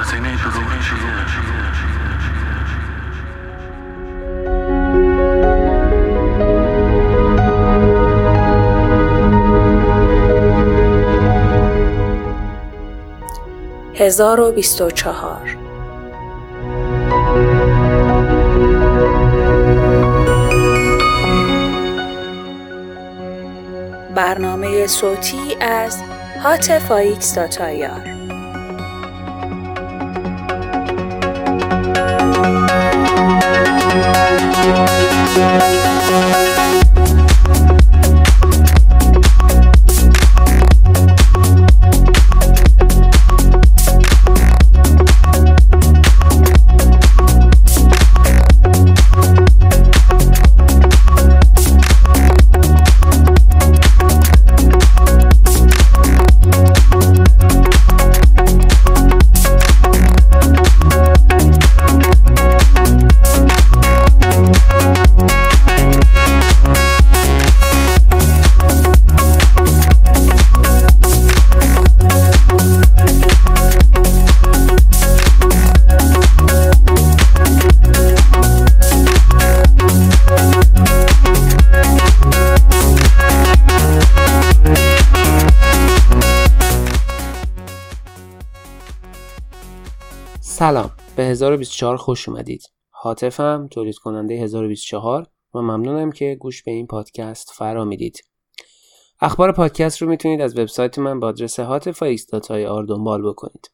هزینه دروغی هزار و بیست و چهار. برنامه صوتی از هاتف آیکس داتایار Thank به 1024 خوش اومدید. حاطفم تولید کننده 1024 و ممنونم که گوش به این پادکست فرا می‌دید. اخبار پادکست رو می‌تونید از وبسایت من با آدرس هاتفاx.ir دنبال بکنید.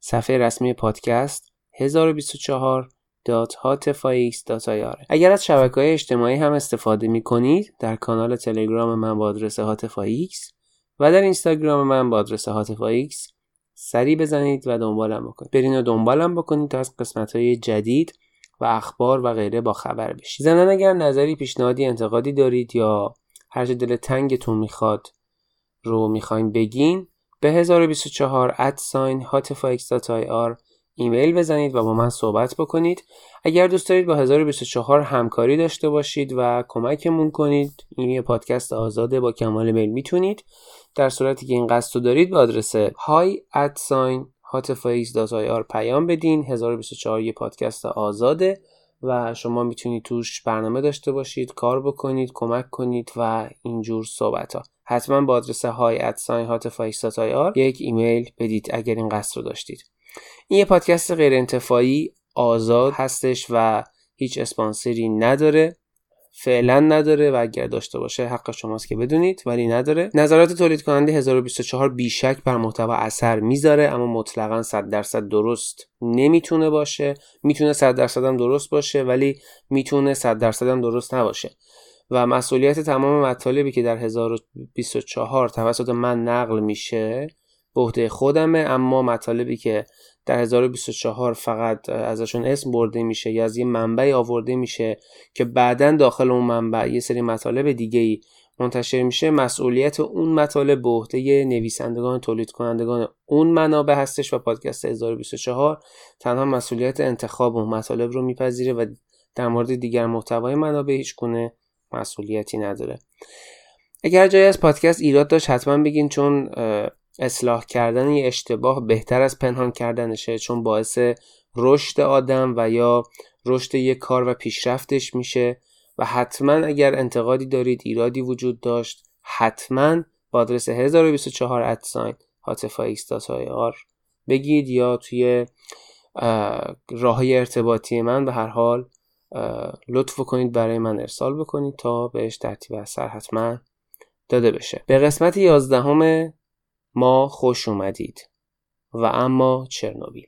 صفحه رسمی پادکست 1024 اگر از شبکه های اجتماعی هم استفاده می کنید در کانال تلگرام من با آدرس هاتفاx و در اینستاگرام من با آدرس هاتفاx سری بزنید و دنبالم بکنید. برین و دنبالم بکنید تا از قسمت های جدید و اخبار و غیره با خبر بشید. زنان اگر نظری پیشنهادی انتقادی دارید یا هر چه دل تنگتون می‌خواد رو می‌خواین بگین به 1024 ادساین ایمیل بزنید و با من صحبت بکنید. اگر دوست دارید با 1024 همکاری داشته باشید و کمکمون کنید این یه پادکست آزاده با کمال میل می‌تونید. در صورتی که این قصد رو دارید به آدرس hi at sign پیام بدین. 1024 یه پادکست آزاده و شما می‌تونید توش برنامه داشته باشید کار بکنید کمک کنید و اینجور صحبت ها حتما با آدرس های ادساین یک ایمیل بدید اگر این قصد رو داشتید. این یه پادکست غیر انتفاعی آزاد هستش و هیچ اسپانسری نداره. فعلا نداره و اگر داشته باشه حق شماست که بدونید ولی نداره. نظرات تولید کننده 1024 بیشک بر محتوا اثر می‌ذاره اما مطلقا 100 درصد درست نمی‌تونه باشه. می‌تونه 100 درصد هم درست باشه ولی می‌تونه 100 درصد هم درست نباشه. و مسئولیت تمام مطالبی که در 1024 توسط من نقل میشه به عهده خودمه اما مطالبی که در 1024 فقط ازشون اسم برده میشه یا از یه منبعی آورده میشه که بعدا داخل اون منبع یه سری مطالب دیگه ای منتشر میشه. مسئولیت اون مطالب به عهده نویسندگان تولید کنندگان اون منابع هستش و پادکست 1024 تنها مسئولیت انتخاب اون مطالب رو میپذیره و در مورد دیگر محتوای منابع هیچ گونه مسئولیتی نداره. اگر جایی از پادکست ایراد داشت حتما بگین چون اصلاح کردن یه اشتباه بهتر از پنهان کردنشه چون باعث رشد آدم و یا رشد یک کار و پیشرفتش میشه. و حتما اگر انتقادی دارید ایرادی وجود داشت حتما با آدرس 1024 ادساین آر بگید یا توی راه ارتباطی من به هر حال لطف کنید برای من ارسال بکنید تا بهش ترتیب اثر حتما داده بشه. به قسمت یازدهم ما خوش اومدید. و اما چرنوبیل.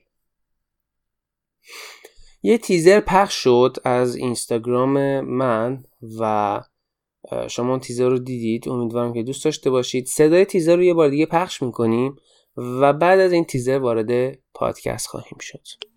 یه تیزر پخش شد از اینستاگرام من و شما اون تیزر رو دیدید. امیدوارم که دوست داشته باشید. صدای تیزر رو یه بار دیگه پخش می‌کنیم و بعد از این تیزر وارد پادکست خواهیم شد.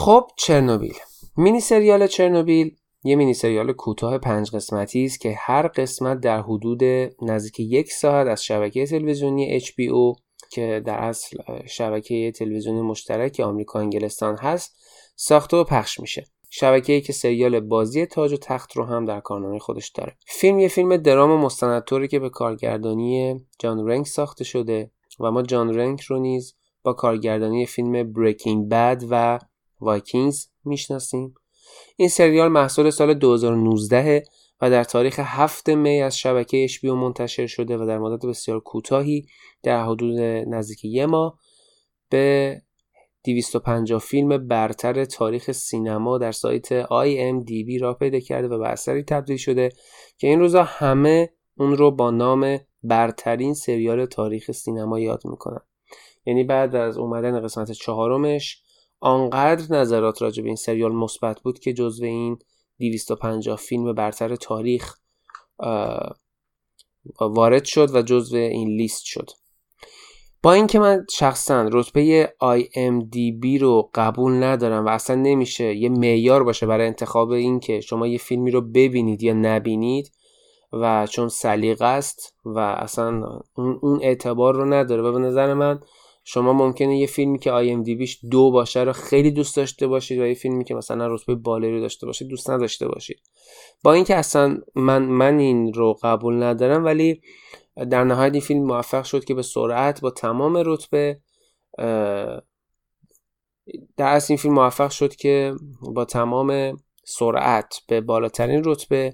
خب چرنوبیل. مینی سریال چرنوبیل یه مینی سریال کوتاه پنج قسمتی است که هر قسمت در حدود نزدیک یک ساعت از شبکه تلویزیونی HBO که در اصل شبکه تلویزیونی مشترک آمریکا انگلستان هست ساخته و پخش میشه. شبکه‌ای که سریال بازی تاج و تخت رو هم در کارنامه خودش داره. فیلم یه فیلم درام مستندطوری که به کارگردانی جان رنگ ساخته شده و ما جان رنک رو نیز با کارگردانی فیلم Breaking Bad و Vikings می‌شناسیم. این سریال محصول سال 2019 و در تاریخ 7 می از شبکه HBO منتشر شده و در مدت بسیار کوتاهی در حدود نزدیک یه ماه به 250 فیلم برتر تاریخ سینما در سایت IMDb را پیدا کرده و به اثری تبدیل شده که این روزا همه اون رو با نام برترین سریال تاریخ سینما یاد می‌کنن. یعنی بعد از اومدن قسمت چهارمش آنقدر نظرات راجع به این سریال مثبت بود که جزو این 250 فیلم برتر تاریخ وارد شد و جزو این لیست شد. با اینکه من شخصا رتبه IMDB رو قبول ندارم و اصلا نمیشه یه معیار باشه برای انتخاب این که شما یه فیلمی رو ببینید یا نبینید و چون سلیقه است و اصلا اون اعتبار رو نداره و به نظر من شما ممکنه یه فیلمی که آی ام بیش دو باشه رو خیلی دوست داشته باشید و یه فیلمی که مثلا رتبه بالایی رو داشته باشید دوست نداشته باشید. با اینکه اصلا من من این رو قبول ندارم ولی در نهایت این فیلم موفق شد که به سرعت با تمام رتبه در اصل این فیلم موفق شد که با تمام سرعت به بالاترین رتبه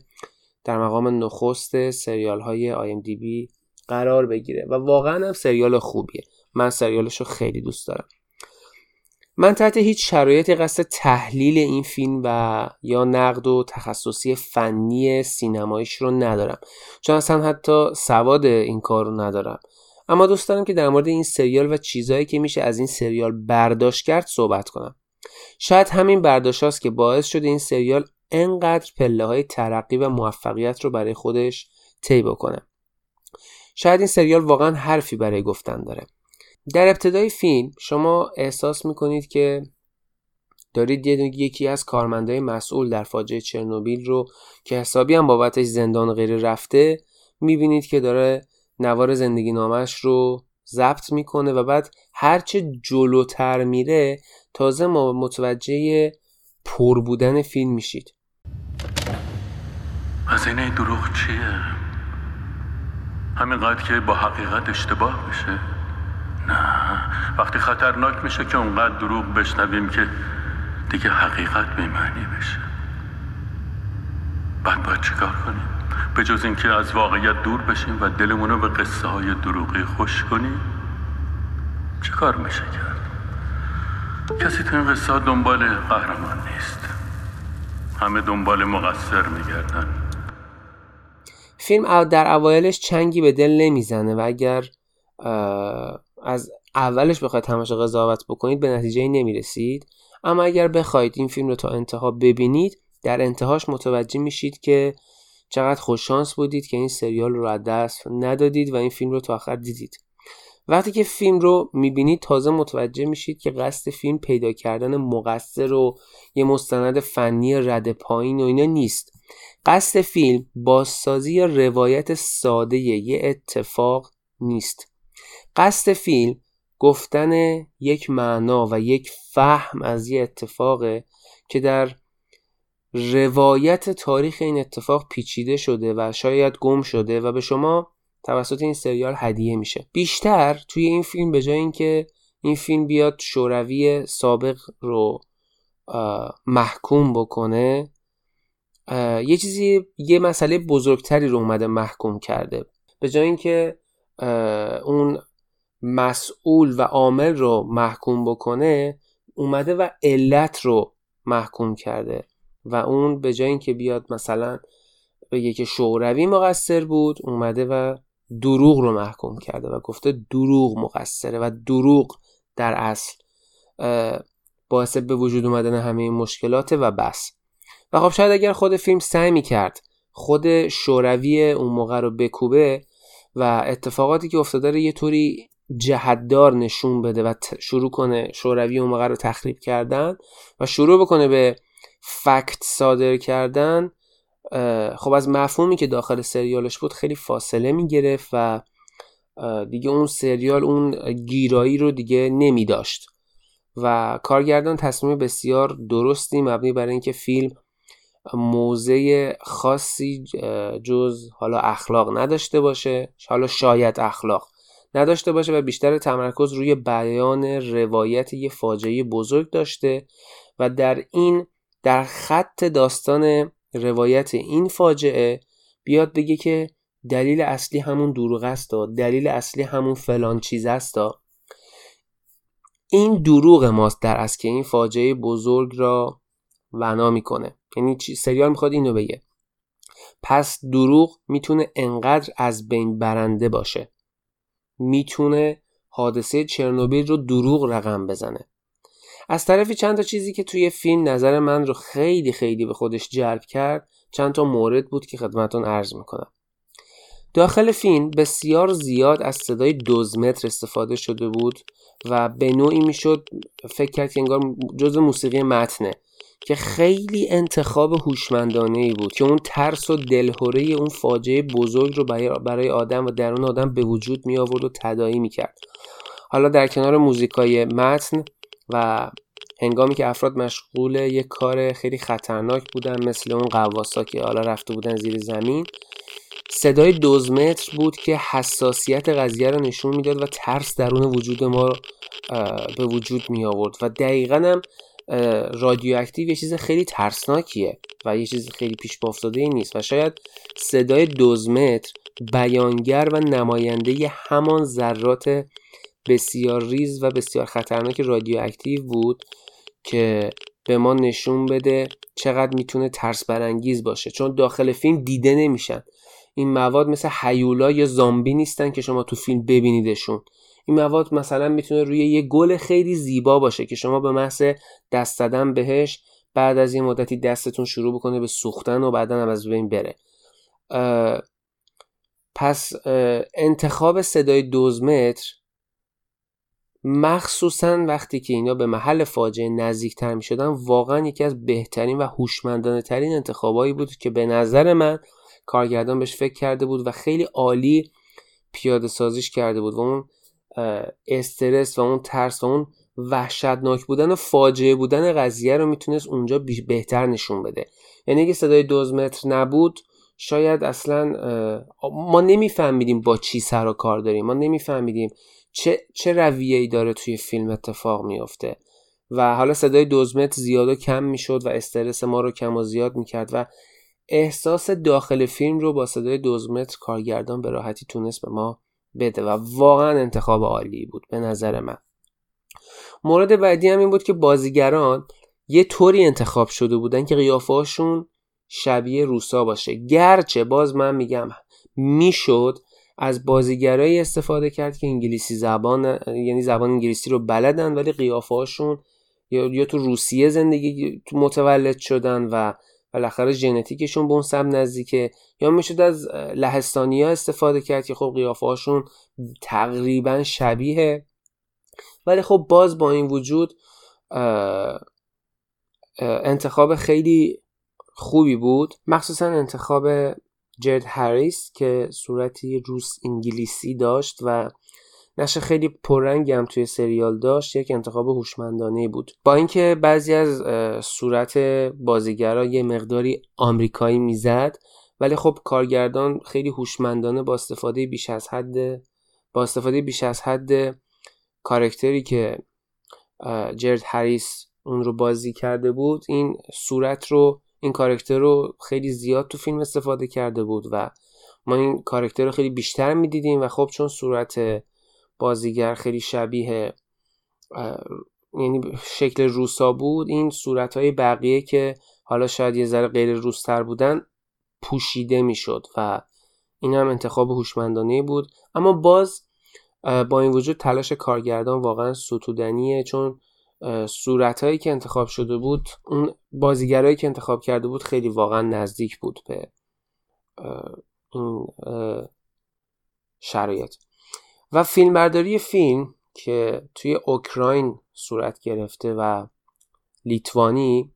در مقام نخست سریال های IMDb قرار بگیره. و واقعا هم سریال خوبیه. من سریالش رو خیلی دوست دارم. من تحت هیچ شرایطی قصد تحلیل این فیلم و یا نقد و تخصصی فنی سینمایش رو ندارم. چون اصلا حتی سواد این کار رو ندارم. اما دوست دارم که در مورد این سریال و چیزهایی که میشه از این سریال برداشت کرد صحبت کنم. شاید همین برداشت هاست که باعث شده این سریال انقدر پله های ترقی و موفقیت رو برای خودش طی بکنه. شاید این سریال واقعا حرفی برای گفتن داره. در ابتدای فیلم شما احساس می‌کنید که دارید یکی از کارمندای مسئول در فاجعه چرنوبیل رو که حسابی هم بابتش زندان غیر رفته می‌بینید که داره نوار زندگی نامش رو ضبط می‌کنه و بعد هرچه جلوتر میره تازه ما متوجه پر بودن فیلم میشید هزینه دروغ چیه؟ همینقدر که با حقیقت اشتباه بشه نه. وقتی خطرناک میشه که اونقدر دروغ بشنویم که دیگه حقیقت بیمعنی بشه بعد باید چیکار کنیم؟ به جز اینکه از واقعیت دور بشیم و دلمون رو به قصه های دروغی خوش کنیم چه کار میشه کرد؟ کسی تو این قصه دنبال قهرمان نیست. همه دنبال مقصر میگردن. فیلم در اوایلش چنگی به دل نمی‌زنه و اگر از اولش بخواید تماشا قضاوت بکنید به نتیجه نمی‌رسید. اما اگر بخواید این فیلم رو تا انتها ببینید در انتهاش متوجه میشید که چقدر خوششانس بودید که این سریال رو از دست ندادید و این فیلم رو تا آخر دیدید. وقتی که فیلم رو می‌بینید تازه متوجه میشید که قصد فیلم پیدا کردن مقصر و یه مستند فنی رد پایین و اینا نیست. قصد فیلم بازسازی یا روایت ساده یه اتفاق نیست. قصد فیلم گفتن یک معنا و یک فهم از یه اتفاقه که در روایت تاریخ این اتفاق پیچیده شده و شاید گم شده و به شما توسط این سریال هدیه میشه. بیشتر توی این فیلم به جای اینکه این فیلم بیاد شوروی سابق رو محکوم بکنه یه چیزی یه مسئله بزرگتری رو اومده محکوم کرده. به جای اینکه اون مسئول و عامل رو محکوم بکنه اومده و علت رو محکوم کرده. و اون به جای اینکه بیاد مثلا بگه که شوروی مقصر بود اومده و دروغ رو محکوم کرده و گفته دروغ مقصره و دروغ در اصل باعث به وجود اومدن همه این مشکلات و بس. و خب شاید اگر خود فیلم سعی می‌کرد خود شوروی اون موقع رو بکوبه و اتفاقاتی که افتاده رو یه طوری جهتدار نشون بده و شروع کنه شوروی اون موقع رو تخریب کردن و شروع بکنه به فکت صادر کردن خب از مفهومی که داخل سریالش بود خیلی فاصله می‌گرفت و دیگه اون سریال اون گیرایی رو دیگه نمی داشت و کارگردان تصمیم بسیار درستی مبنی بر اینکه فیلم موضع خاصی جز حالا اخلاق نداشته باشه حالا شاید اخلاق. نداشته باشه و بیشتر تمرکز روی بیان روایت یه فاجعه بزرگ داشته و در این در خط داستان روایت این فاجعه بیاد بگه که دلیل اصلی همون دروغ است دلیل اصلی همون فلان چیز است این دروغ ماست در از که این فاجعه بزرگ را ونا می‌کنه. یعنی سریال می‌خواد اینو بگه. پس دروغ می‌تونه انقدر از بین برنده باشه. می‌تونه حادثه چرنوبیل رو دروغ رقم بزنه. از طرفی چند تا چیزی که توی فیلم نظر من رو خیلی خیلی به خودش جلب کرد چند تا مورد بود که خدمتون عرض می‌کنم. داخل فیلم بسیار زیاد از صدای دوزمتر استفاده شده بود و به نوعی می‌شد فکر کرد که انگار جز موسیقی متنه. که خیلی انتخاب هوشمندانه ای بود که اون ترس و دلهوره اون فاجعه بزرگ رو برای آدم و درون آدم به وجود می آورد و تدایی می کرد حالا در کنار موزیکای متن و هنگامی که افراد مشغول یک کار خیلی خطرناک بودن مثل اون قواسا که حالا رفته بودن زیر زمین صدای دوزمتر بود که حساسیت قضیه رو نشون می‌داد و ترس درون وجود ما به وجود می آورد و دقیقا هم رادیواکتیو یه چیز خیلی ترسناکیه و یه چیز خیلی پیش بافتاده ای نیست و شاید صدای دوزمتر بیانگر و نماینده همان ذرات بسیار ریز و بسیار خطرناک رادیواکتیو بود که به ما نشون بده چقدر می‌تونه ترس برانگیز باشه. چون داخل فیلم دیده نمیشن. این مواد مثل حیولا یا زامبی نیستن که شما تو فیلم ببینیدشون. این مواد مثلا می‌تونه روی یه گل خیلی زیبا باشه که شما به محض دست زدن بهش بعد از یه مدتی دستتون شروع بکنه به سوختن و بعدا هم از بین بره. پس انتخاب صدای دوزمتر مخصوصا وقتی که اینا به محل فاجعه نزدیکتر می شدن واقعا یکی از بهترین و هوشمندانه ترین انتخابایی بود که به نظر من کارگردان بهش فکر کرده بود و خیلی عالی پیاده سازیش کرده بود. و اون استرس و اون ترس و اون وحشتناک بودن و فاجعه بودن قضیه رو می‌تونست اونجا بهتر نشون بده. یعنی اگه صدای دوزمتر نبود شاید اصلا ما نمیفهمیدیم با چی سر و کار داریم. ما نمیفهمیدیم چه, چه رویه ای داره توی فیلم اتفاق میافته. و حالا صدای دوزمتر زیاد و کم می‌شد و استرس ما رو کم و زیاد می‌کرد و احساس داخل فیلم رو با صدای دوزمتر کارگردان به راحتی تونست به ما بده و واقعا انتخاب عالی بود به نظر من. مورد بعدی هم این بود که بازیگران یه طوری انتخاب شده بودن که قیافهاشون شبیه روسا باشه. گرچه باز من میگم می‌شد از بازیگرایی استفاده کرد که انگلیسی زبان یعنی زبان انگلیسی رو بلدن ولی قیافهاشون یا, تو روسیه زندگی متولد شدن و بالاخره ژنتیکشون به اون سب نزدیکه. یا می‌شد از لهستانی ها استفاده کرد که خب قیافه هاشون تقریبا شبیه. ولی خب باز با این وجود انتخاب خیلی خوبی بود. مخصوصا انتخاب جرد هریس که صورتی روس انگلیسی داشت و نشه خیلی پررنگی هم توی سریال داشت یک انتخاب هوشمندانه بود. با اینکه بعضی از صورت بازیگرا یه مقداری آمریکایی می‌زد ولی خب کارگردان خیلی هوشمندانه با استفاده بیش از حد با استفاده بیش از حد کارکتری که جرد هریس اون رو بازی کرده بود این صورت رو این کارکتر رو خیلی زیاد تو فیلم استفاده کرده بود و ما این کارکتر رو خیلی بیشتر می‌دیدیم و خب چون صورت بازیگر خیلی شبیه یعنی شکل روسا بود. این صورت های بقیه که حالا شاید یه ذره غیر روستر بودن پوشیده می‌شد و این هم انتخاب هوشمندانه بود. اما باز با این وجود تلاش کارگردان واقعا ستودنیه چون صورتهایی که انتخاب شده بود اون بازیگرایی که انتخاب کرده بود خیلی واقعا نزدیک بود به این شرایط. و فیلمبرداری فیلم که توی اوکراین صورت گرفته و لیتوانی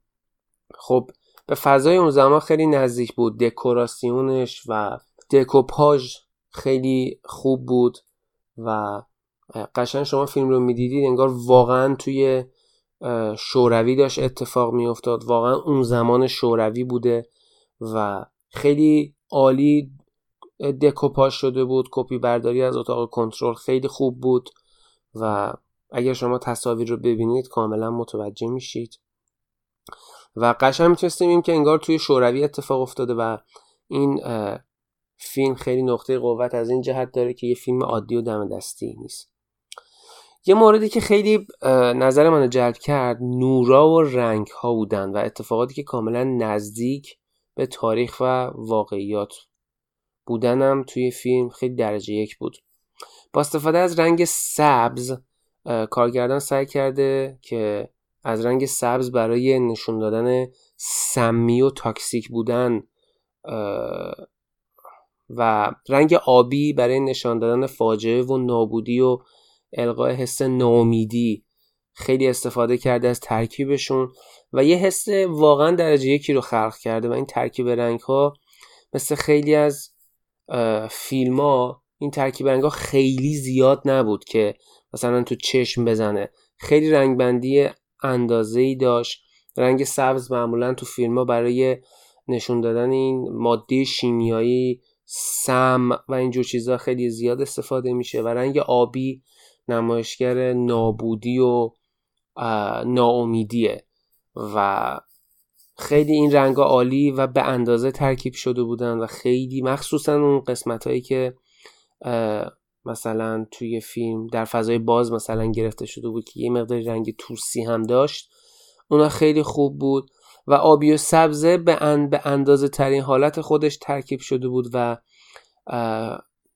خب به فضای اون زمان خیلی نزدیک بود. دکوراسیونش و دکوپاژ خیلی خوب بود و قشنگ شما فیلم رو می‌دیدید انگار واقعا توی شوروی داشت اتفاق میافتاد. واقعا اون زمان شوروی بوده و خیلی عالی دکوپاژ شده بود کپی برداری از اتاق کنترل خیلی خوب بود و اگر شما تصاویر رو ببینید کاملا متوجه میشید. و قشنگ می‌تونستیم که انگار توی شوروی اتفاق افتاده و این فیلم خیلی نقطه قوت از این جهت داره که یه فیلم عادی و دم دستی نیست. یه موردی که خیلی نظر منو جلب کرد نورا و رنگ ها بودن و اتفاقاتی که کاملا نزدیک به تاریخ و واقعیات بودنم توی فیلم خیلی درجه یک بود. با استفاده از رنگ سبز کارگردان سعی کرده که از رنگ سبز برای نشون دادن سمی و تاکسیک بودن و رنگ آبی برای نشان دادن فاجعه و نابودی و القای حس ناامیدی خیلی استفاده کرده از ترکیبشون و یه حس واقعا درجه یکی رو خلق کرده و این ترکیب رنگ ها مثل خیلی از فیلم ها این ترکیب رنگ خیلی زیاد نبود که مثلا تو چشم بزنه. خیلی رنگبندی اندازه ای داشت. رنگ سبز معمولا تو فیلم ها برای نشون دادن این ماده شیمیایی سم و اینجور چیزها خیلی زیاد استفاده میشه و رنگ آبی نمایشگر نابودی و ناامیدیه. و خیلی این رنگ عالی و به اندازه ترکیب شده بودن و خیلی مخصوصا اون قسمت هایی که مثلا توی فیلم در فضای باز مثلا گرفته شده بود که یه مقدار رنگ توسی هم داشت اونا خیلی خوب بود و آبی و سبزه به, اندازه ترین حالت خودش ترکیب شده بود و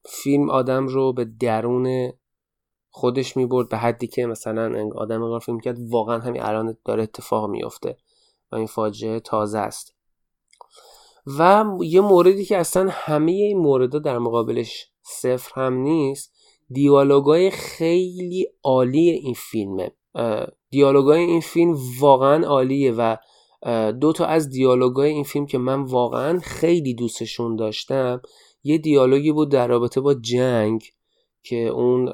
فیلم آدم رو به درون خودش می برد به حدی که مثلا آدم انگار فیلم کرد واقعا همین الان داره اتفاق میافته. و این فاجعه تازه است. و یه موردی که اصلا همه این موردها در مقابلش صفر هم نیست دیالوگای خیلی عالی این فیلمه. دیالوگای این فیلم واقعا عالیه و دو تا از دیالوگای این فیلم که من واقعا خیلی دوستشون داشتم یه دیالوگی بود در رابطه با جنگ که اون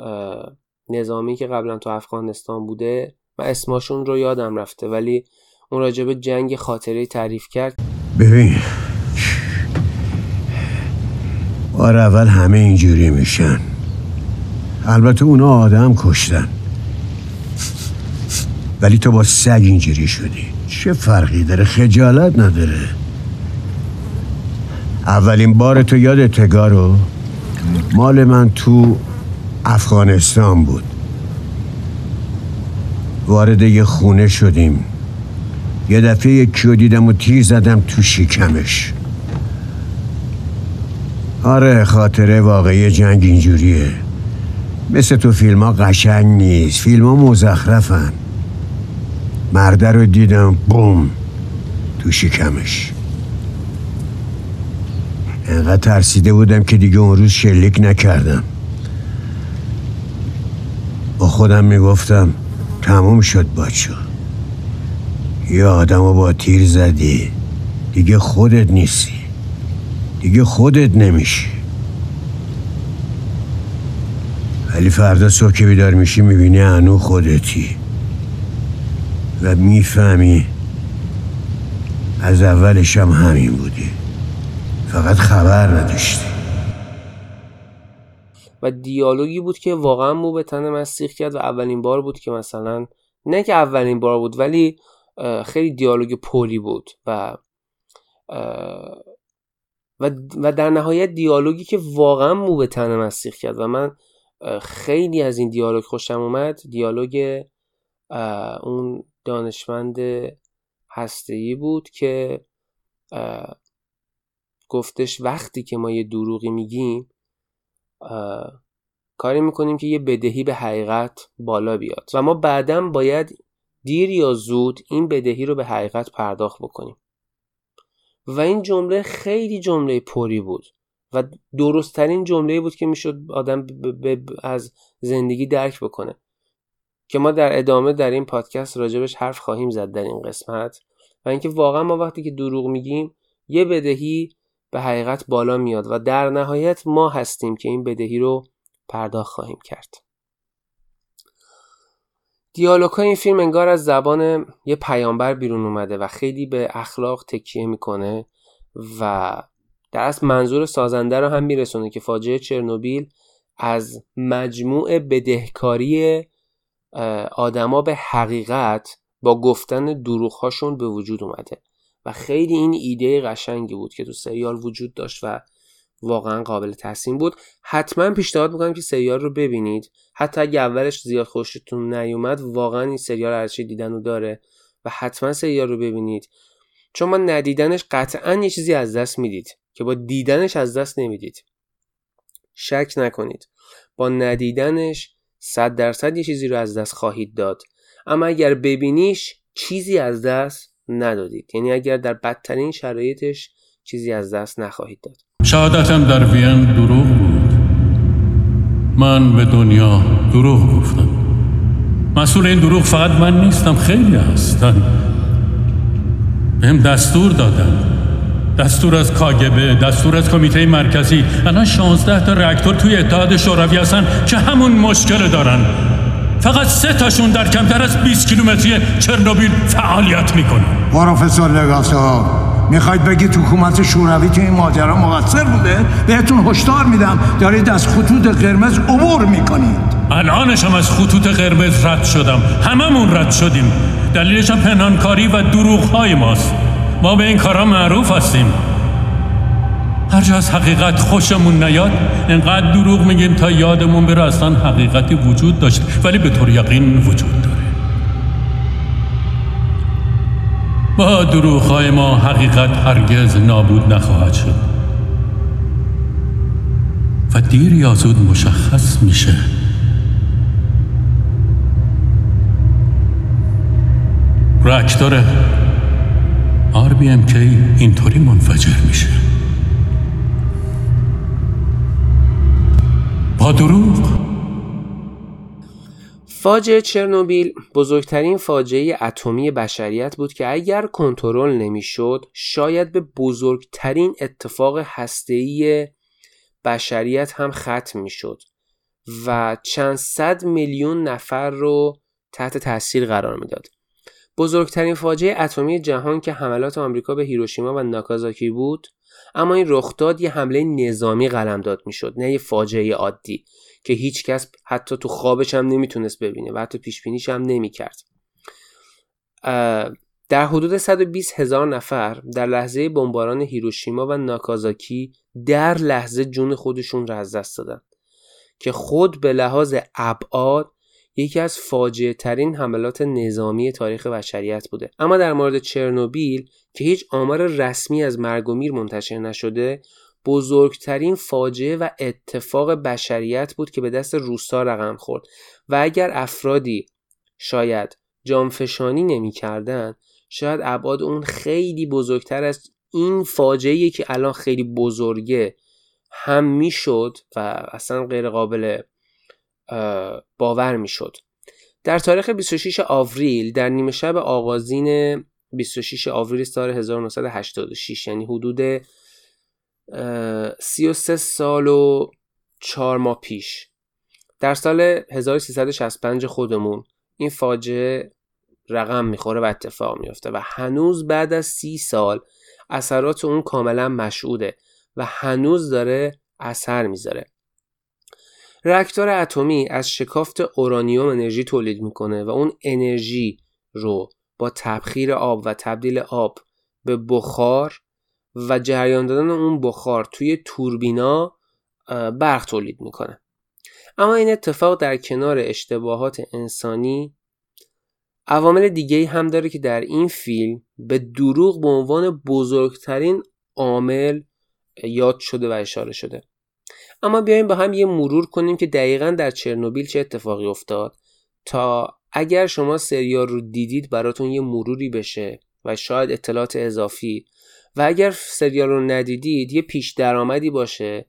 نظامی که قبلا تو افغانستان بوده و اسماشون رو یادم رفته ولی اون راجب جنگ خاطره تعریف کرد. ببین بار اول همه اینجوری میشن. البته اونا آدم کشتن. ولی تو با سگ اینجوری شدی. چه فرقی داره؟ خجالت نداره. اولین بار تو یاد تگارو مال من تو افغانستان بود. وارد یه خونه شدیم. یه دفعه یکی دیدم و تیر زدم تو شکمش. آره خاطره واقعی جنگ اینجوریه. مثل تو فیلم ها قشنگ نیست. فیلم ها مزخرفن. مرده رو دیدم بوم تو شکمش. انقدر ترسیده بودم که دیگه اون روز شلیک نکردم. با خودم می‌گفتم تموم شد بچه یه آدم با تیر زدی. دیگه خودت نیستی. دیگه خودت نمیشی. ولی فردا صبح که بیدار میشی می‌بینی انو خودتی. و می‌فهمی از اولش هم همین بودی. فقط خبر نداشتی. و دیالوگی بود که واقعا مو به تن من سیخ کرد و اولین بار بود که مثلا نه که اولین بار بود ولی خیلی دیالوگ پولی بود و و در نهایت دیالوگی که واقعا مو به تن من سیخ کرد و من خیلی از این دیالوگ خوشم اومد. دیالوگ اون دانشمند هسته‌ای بود که گفتش وقتی که ما یه دروغی میگیم کاری می‌کنیم که یه بدهی به حقیقت بالا بیاد. و ما بعدا باید دیر یا زود این بدهی رو به حقیقت پرداخت بکنیم. و این جمله خیلی جمله پری بود و درستترین جمله بود که می‌شد آدم از زندگی درک بکنه. که ما در ادامه در این پادکست راجبش حرف خواهیم زد در این قسمت و اینکه واقعا ما وقتی که دروغ میگیم یه بدهی به حقیقت بالا میاد و در نهایت ما هستیم که این بدهی رو پرداخت خواهیم کرد. دیالوگ این فیلم انگار از زبان یه پیامبر بیرون اومده و خیلی به اخلاق تکیه می‌کنه و در اصل منظور سازنده رو هم میرسونه که فاجعه چرنوبیل از مجموع بدهکاری آدما به حقیقت با گفتن دروغهاشون به وجود اومده. و خیلی این ایده قشنگی بود که تو سریال وجود داشت و واقعا قابل تحسین بود. حتما پیشنهاد می‌کنم که سریال رو ببینید. حتی اگه اولش زیاد خوشتون نیومد واقعا این سریال ارچه دیدن رو داره و حتما سریال رو ببینید. چون ما ندیدنش قطعا یه چیزی از دست می‌دید که با دیدنش از دست نمی‌دید. شک نکنید. با ندیدنش صد درصد یه چیزی رو از دست خواهید داد. اما اگر ببینیش چیزی از دست ندادید. یعنی اگر در بدترین شرایطش چیزی از دست نخواهید داد. شهادتم در وین دروغ بود. من به دنیا دروغ گفتم. مسئول این دروغ فقط من نیستم خیلی هستن. بهم دستور دادن. دستور از کاگبه دستور از کمیته مرکزی. الان 16 تا reaktor توی اتحاد شوروی هستن که همون مشکل دارن. فقط سه تاشون در کمتر از 20 کیلومتری چرنوبیل فعالیت می‌کنن. پروفسور لگاسا می‌خواید بگید حکومت شوروی تو این ماجرا مقصر بوده؟ بهتون هشدار میدم دارید از خطوط قرمز عبور می‌کنید. الانش هم از خطوط قرمز رد شدم. هممون رد شدیم. دلیلش پنهانکاری و دروغ های ماست. ما به این کارا معروف هستیم. هر جا از حقیقت خوشمون نیاد انقدر دروغ میگیم تا یادمون بره اصلا حقیقتی وجود داشت. ولی به طور یقین وجود. با دروغ ما حقیقت هرگز نابود نخواهد شد. و دیر یا زود مشخص میشه. راکتور RBMK اینطوری منفجر میشه. با دروغ فاجعه چرنوبیل بزرگترین فاجعه اتمی بشریت بود که اگر کنترل نمی‌شد شاید به بزرگترین اتفاق هسته‌ای بشریت هم ختم می‌شد و چند صد میلیون نفر رو تحت تاثیر قرار می‌داد. بزرگترین فاجعه اتمی جهان که حملات آمریکا به هیروشیما و ناکازاکی بود اما این رخداد یه حمله نظامی قلمداد می‌شد نه یه فاجعه عادی که هیچ کس حتی تو خوابش هم نمی‌تونست ببینه و حتی پیش بینیش هم نمی‌کرد. در حدود 120 هزار نفر در لحظه بمباران هیروشیما و ناکازاکی در لحظه جون خودشون را از دست دادن که خود به لحاظ ابعاد یکی از فاجعه ترین حملات نظامی تاریخ بشریت بوده. اما در مورد چرنوبیل که هیچ آمار رسمی از مرگ و میر منتشر نشده بزرگترین فاجعه و اتفاق بشریت بود که به دست روسا رقم خورد. و اگر افرادی شاید جانفشانی نمی‌کردن شاید ابعاد اون خیلی بزرگتر از این فاجعه که الان خیلی بزرگه هم می‌شد و اصلا غیر قابل باور می‌شد. در تاریخ 26 آوریل در نیمه شب آغازین 26 آوریل سال 1986 یعنی حدود 33 سال و 4 ماه پیش. در سال 1365 خودمون این فاجعه رقم می‌خوره و اتفاق میفته و هنوز بعد از سی سال اثرات اون کاملا مشهوده و هنوز داره اثر می‌ذاره. راکتور اتمی از شکافت اورانیوم انرژی تولید می‌کنه و اون انرژی رو با تبخیر آب و تبدیل آب به بخار و جریان دادن اون بخار توی توربینا برق تولید می‌کنه. اما این اتفاق در کنار اشتباهات انسانی عوامل دیگه هم داره که در این فیلم به دروغ به عنوان بزرگترین عامل یاد شده و اشاره شده. اما بیایم با هم یه مرور کنیم که دقیقا در چرنوبیل چه اتفاقی افتاد تا اگر شما سریال رو دیدید براتون یه مروری بشه و شاید اطلاعات اضافی و اگر سریال رو ندیدید یه پیش درآمدی باشه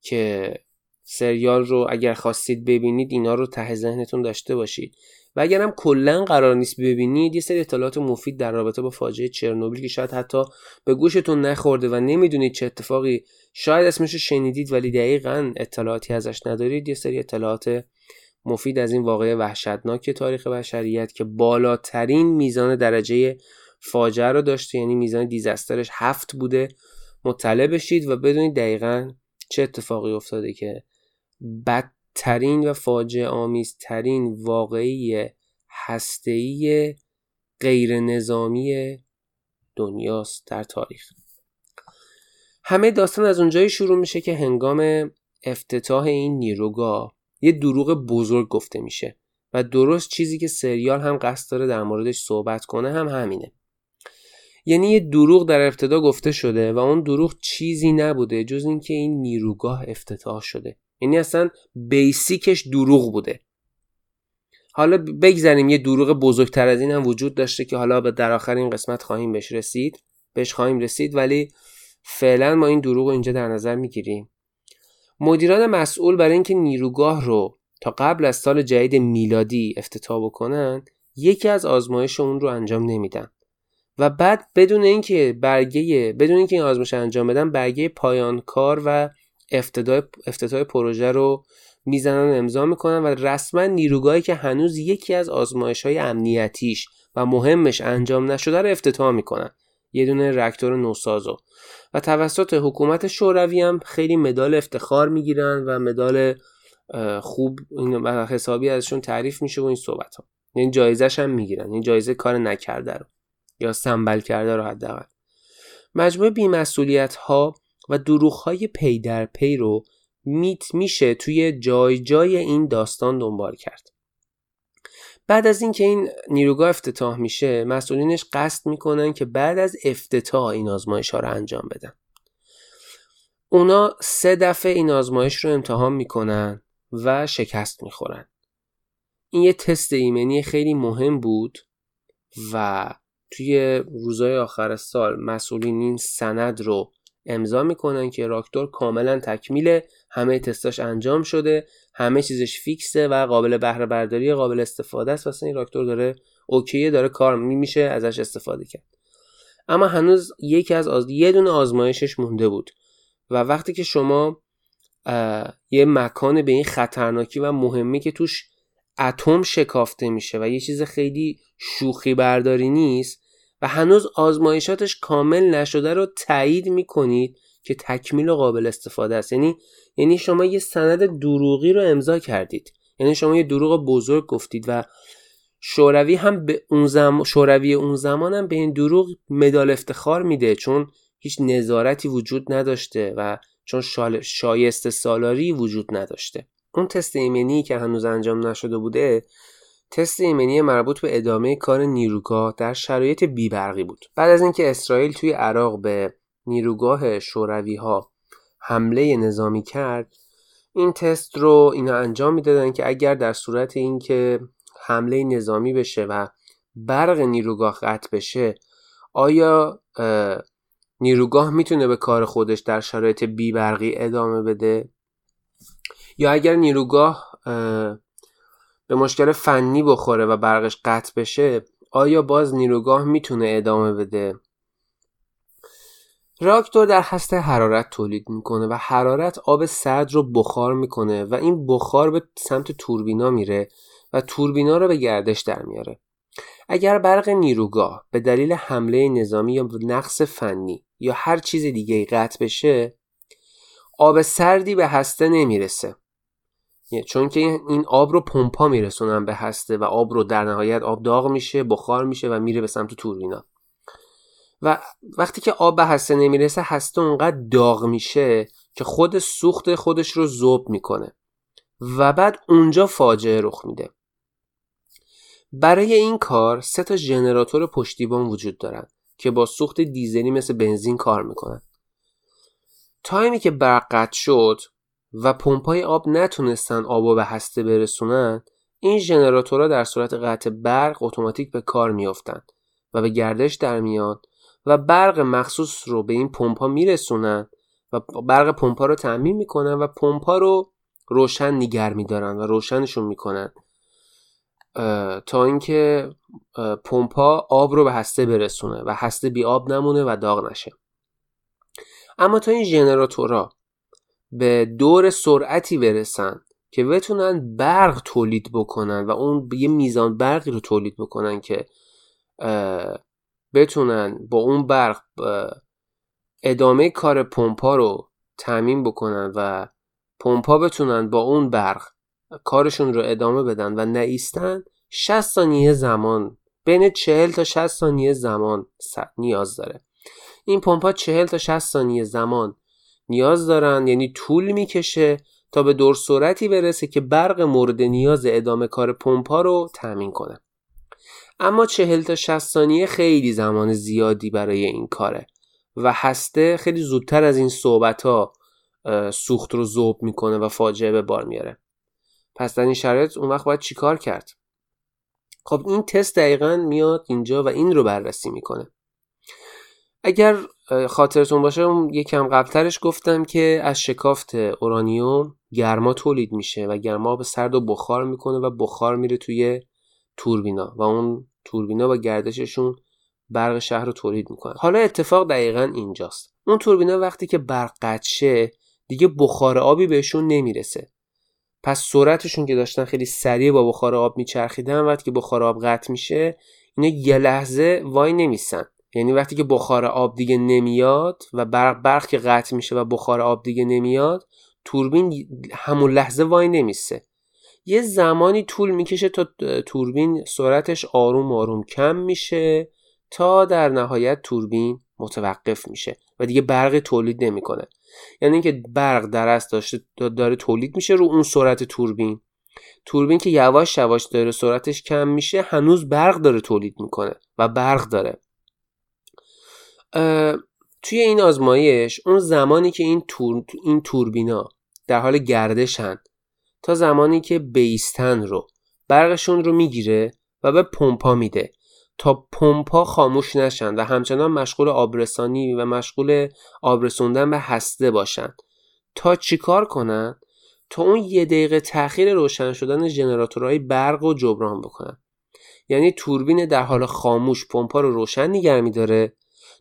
که سریال رو اگر خواستید ببینید اینا رو ته ذهنتون داشته باشید. و اگر هم کلا قرار نیست ببینید یه سری اطلاعات مفید در رابطه با فاجعه چرنوبیل که شاید حتی به گوشتون نخورده و نمی‌دونید چه اتفاقی شاید اسمش شنیدید ولی دقیقا اطلاعاتی ازش ندارید یه سری اطلاعات مفید از این واقعه وحشتناک تاریخ بشریت که بالاترین میزان درجه فاجعه رو داشته یعنی میزان دیزاسترش هفت بوده. مطلع بشید و بدونید دقیقا چه اتفاقی افتاده که بدترین و فاجعه آمیزترین واقعی هسته‌ای غیر نظامی دنیاست در تاریخ. همه داستان از اونجایی شروع میشه که هنگام افتتاح این نیروگاه یه دروغ بزرگ گفته میشه و درست چیزی که سریال هم قصد داره در موردش صحبت کنه هم همینه. یعنی یه دروغ در ابتدا گفته شده و اون دروغ چیزی نبوده جز اینکه این نیروگاه افتتاح شده. یعنی اصلا بیسیکش دروغ بوده. حالا بگذاریم یه دروغ بزرگتر از این هم وجود داشته که حالا به در آخر این قسمت خواهیم بهش رسید. بهش خواهیم رسید ولی فعلا ما این دروغ رو اینجا در نظر می‌گیریم. مدیران مسئول برای اینکه نیروگاه رو تا قبل از سال جدید میلادی افتتاح بکنن یکی از آزمایش اون رو انجام نمیدن. و بعد بدون اینکه برگه بدون اینکه این آزمایش انجام بدن برگه پایان کار و افتتاح افتتاح پروژه رو می‌زنن امضا می‌کنن و رسما نیروگاهی که هنوز یکی از آزمایش های امنیتیش و مهمش انجام نشده رو افتتاح می‌کنن. یه دونه رکتور نوسازو. و توسط حکومت شوروی هم خیلی مدال افتخار می‌گیرن و مدال خوب این حسابی ازشون تعریف میشه و این صحبت ها این جایزش هم می‌گیرن. این جایزه کار نکرده رو. یا سنبل کرده رو حداقل. مجموعه بیمسئولیت ها و دروغ های پی در پی رو میت میشه توی جای جای این داستان دنبال کرد. بعد از اینکه این نیروگاه افتتاح میشه مسئولینش قصد می‌کنن که بعد از افتتاح این آزمایش ها رو انجام بدن. اونا سه دفعه این آزمایش رو امتحان می‌کنن و شکست می‌خورن. این یه تست ایمنی خیلی مهم بود و توی روزهای آخر سال مسئولین این سند رو امضا می‌کنن که راکتور کاملا تکمیله همه تستاش انجام شده همه چیزش فیکسه و قابل بهره برداری قابل استفاده است. واسه این راکتور داره اوکیه داره کار میشه ازش استفاده کرد. اما هنوز یکی از آز... یه دونه آزمایشش مونده بود و وقتی که شما یه مکان به این خطرناکی و مهمی که توش اتم شکافته میشه و یه چیز خیلی شوخی برداری نیست و هنوز آزمایشاتش کامل نشده رو تایید می‌کنید که تکمیل و قابل استفاده است. یعنی یعنی شما یه سند دروغی رو امضا کردید. یعنی شما یه دروغ بزرگ گفتید و شوروی هم به اون زم... شوروی اون زمان هم به این دروغ مدال افتخار میده چون هیچ نظارتی وجود نداشته و چون شال... شایسته سالاری وجود نداشته. اون تست ایمنی که هنوز انجام نشده بوده تست ایمنی مربوط به ادامه کار نیروگاه در شرایط بیبرقی بود. بعد از اینکه اسرائیل توی عراق به نیروگاه شوروی ها حمله نظامی کرد این تست رو اینا انجام می‌دادن که اگر در صورت اینکه حمله نظامی بشه و برق نیروگاه قطع بشه آیا نیروگاه می‌تونه به کار خودش در شرایط بیبرقی ادامه بده؟ یا اگر نیروگاه به مشکل فنی بخوره و برقش قطع بشه آیا باز نیروگاه می‌تونه ادامه بده؟ راکتور در هسته حرارت تولید می‌کنه و حرارت آب سرد رو بخار می‌کنه و این بخار به سمت توربینا میره و توربینا رو به گردش در میاره. اگر برق نیروگاه به دلیل حمله نظامی یا نقص فنی یا هر چیز دیگه قطع بشه آب سردی به هسته نمی‌رسه. چون که این آب رو پمپا میرسونن به هسته و آب رو در نهایت آب داغ میشه بخار میشه و میره به سمت توربینا و وقتی که آب به هسته نمی‌رسه هسته اونقدر داغ میشه که خود سوخت خودش رو زوب می‌کنه. و بعد اونجا فاجعه رخ میده. برای این کار سه تا ژنراتور پشتیبان وجود دارن که با سوخت دیزلی مثل بنزین کار می‌کنن. تایمی که برق قطع شد و پمپای آب نتونستن آب به هسته برسونن این ژنراتورها در صورت قطع برق اتوماتیک به کار میافتند و به گردش در میاد و برق مخصوص رو به این پمپا میرسونن و برق پمپا رو تعمین می‌کنن و پمپا رو روشن نگر میدارن و روشنشون می‌کنن. تا اینکه پمپا آب رو به هسته برسونه و هسته بی آب نمونه و داغ نشه. اما تا این ژنراتورها به دور سرعتی برسن که بتونن برق تولید بکنن و اون یه میزان برقی رو تولید بکنن که بتونن با اون برق ادامه کار پمپا رو تعمین بکنن و پمپا بتونن با اون برق کارشون رو ادامه بدن و نایستن 60 ثانیه زمان بین 40 تا 60 ثانیه زمان نیاز داره. این پمپا 40 تا 60 ثانیه زمان نیاز دارن یعنی طول می‌کشه تا به دور سرعتی برسه که برق مورد نیاز ادامه کار پمپا رو تامین کنه. اما 40 تا 60 ثانیه خیلی زمان زیادی برای این کاره و هسته خیلی زودتر از این صحبت ها سوخت رو ذوب می‌کنه و فاجعه به بار میاره پس در این شرایط اون وقت باید چیکار کرد؟ خب این تست دقیقا میاد اینجا و این رو بررسی می‌کنه. اگر خاطرتون باشه یکم قبلترش گفتم که از شکافت اورانیوم گرما تولید میشه و گرما به سرد و بخار می‌کنه و بخار میره توی توربینا و اون توربینا با گردششون برق شهر رو تولید می‌کنه. حالا اتفاق دقیقا اینجاست. اون توربینا وقتی که برق قطع دیگه بخار آبی بهشون نمی‌رسه. پس سرعتشون که داشتن خیلی سریع با بخار آب میچرخیدن وقتی که بخار آب قطع میشه اینا یه لحظه وای نمیسن. یعنی وقتی که بخار آب دیگه نمیاد و برق برق که قطع میشه و بخار آب دیگه نمیاد توربین همون لحظه وای نمیسه. یه زمانی طول می‌کشه تا توربین سرعتش آروم آروم کم میشه تا در نهایت توربین متوقف میشه و دیگه برق تولید نمی‌کنه. یعنی اینکه برق درست داشته داره تولید میشه رو اون سرعت توربین. توربین که یواش یواش داره سرعتش کم میشه هنوز برق داره تولید می‌کنه و برق داره. توی این آزمایش اون زمانی که این, تور، این توربینا در حال گردشن تا زمانی که بیستن رو برقشون رو می‌گیره و به پمپا میده تا پمپا خاموش نشن و همچنان مشغول آبرسانی و مشغول آبرسوندن به هسته باشن. تا چیکار کنن؟ تا اون یه دقیقه تاخیر روشن شدن ژنراتورهای برق رو جبران بکنن. یعنی توربین در حال خاموش پمپا رو روشن نگه میداره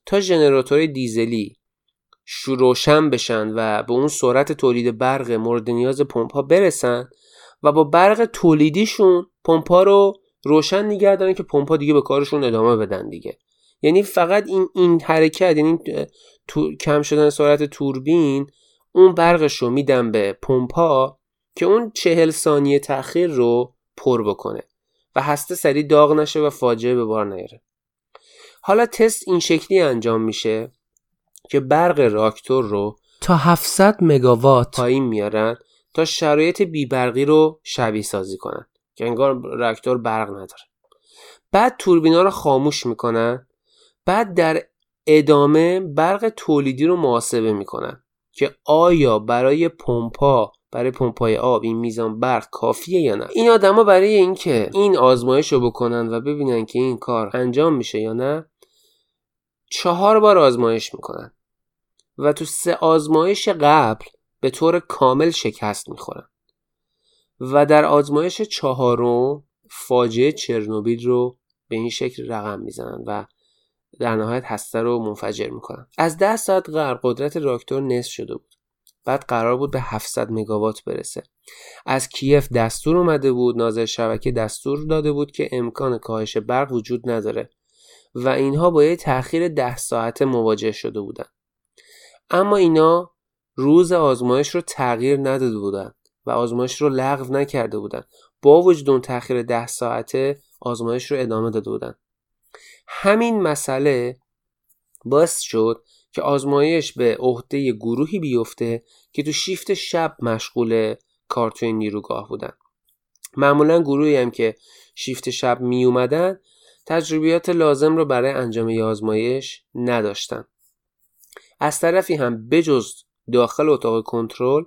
تا ژنراتور دیزلی روشن بشن و به اون سرعت تولید برق مورد نیاز پمپا برسن و با برق تولیدیشون پمپا رو روشن نگه دارن که پمپا دیگه به کارشون ادامه بدن دیگه. یعنی فقط این این حرکت یعنی تو، کم شدن سرعت توربین اون برقش رو میدن به پمپا که اون چهل ثانیه تاخیر رو پر بکنه و هسته سریع داغ نشه و فاجعه به بار نیاره. حالا تست این شکلی انجام میشه که برق راکتور رو تا 700 مگاوات پایین میارن تا شرایط بیبرقی رو شبیه سازی کنن که انگار راکتور برق نداره. بعد توربینا رو خاموش می‌کنن. بعد در ادامه برق تولیدی رو محاسبه می‌کنن که آیا برای پمپا برای پمپای آب این میزان برق کافیه یا نه؟ این آدما برای اینکه این آزمایش رو بکنن و ببینن که این کار انجام میشه یا نه چهار بار آزمایش می‌کنن. و تو سه آزمایش قبل به طور کامل شکست می‌خورن. و در آزمایش چهارم فاجعه چرنوبیل رو به این شکل رقم می‌زنن و در نهایت هسته رو منفجر می‌کنن. از ده ساعت قبل قدرت راکتور نصف شده بود. بعد قرار بود به 700 مگاوات برسه. از کیف دستور اومده بود ناظر شبکه دستور داده بود که امکان کاهش برق وجود نداره. و اینها با یه تاخیر ده ساعته مواجه شده بودن. اما اینا روز آزمایش رو تغییر نداده بودن و آزمایش رو لغو نکرده بودن. با وجود اون تاخیر ده ساعته آزمایش رو ادامه داده بودن. همین مسئله باعث شد که آزمایش به عهده گروهی بیفته که تو شیفت شب مشغول کار توی نیروگاه بودن. معمولا گروهی هم که شیفت شب می اومدن تجربیات لازم رو برای انجام آزمایش نداشتن. از طرفی هم بجز داخل اتاق کنترل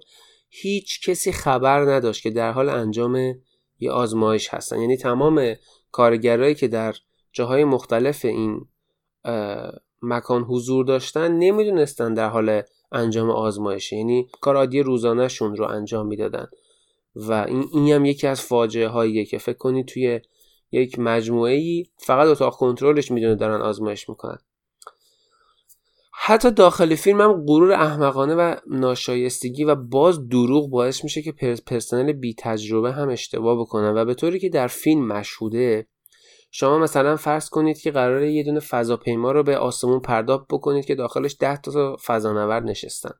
هیچ کسی خبر نداشت که در حال انجام یه آزمایش هستن. یعنی تمام کارگرایی که در جاهای مختلف این مکان حضور داشتن نمی‌دونستن در حال انجام آزمایشه یعنی کار عادی روزانهشون رو انجام می‌دادن. و این این هم یکی از فاجعه هاییه که فکر کنید توی یک مجموعه ای فقط اتاق کنترلش می‌دونه دارن آزمایش می‌کنن. حتی داخل فیلم هم غرور احمقانه و ناشایستگی و باز دروغ باعث میشه که پرسنل بی تجربه هم اشتباه بکنن و به طوری که در فیلم مشهوده شما مثلا فرض کنید که قراره یه دونه فضاپیما رو به آسمون پرداخت بکنید که داخلش 10 تا فضانورد نشستن.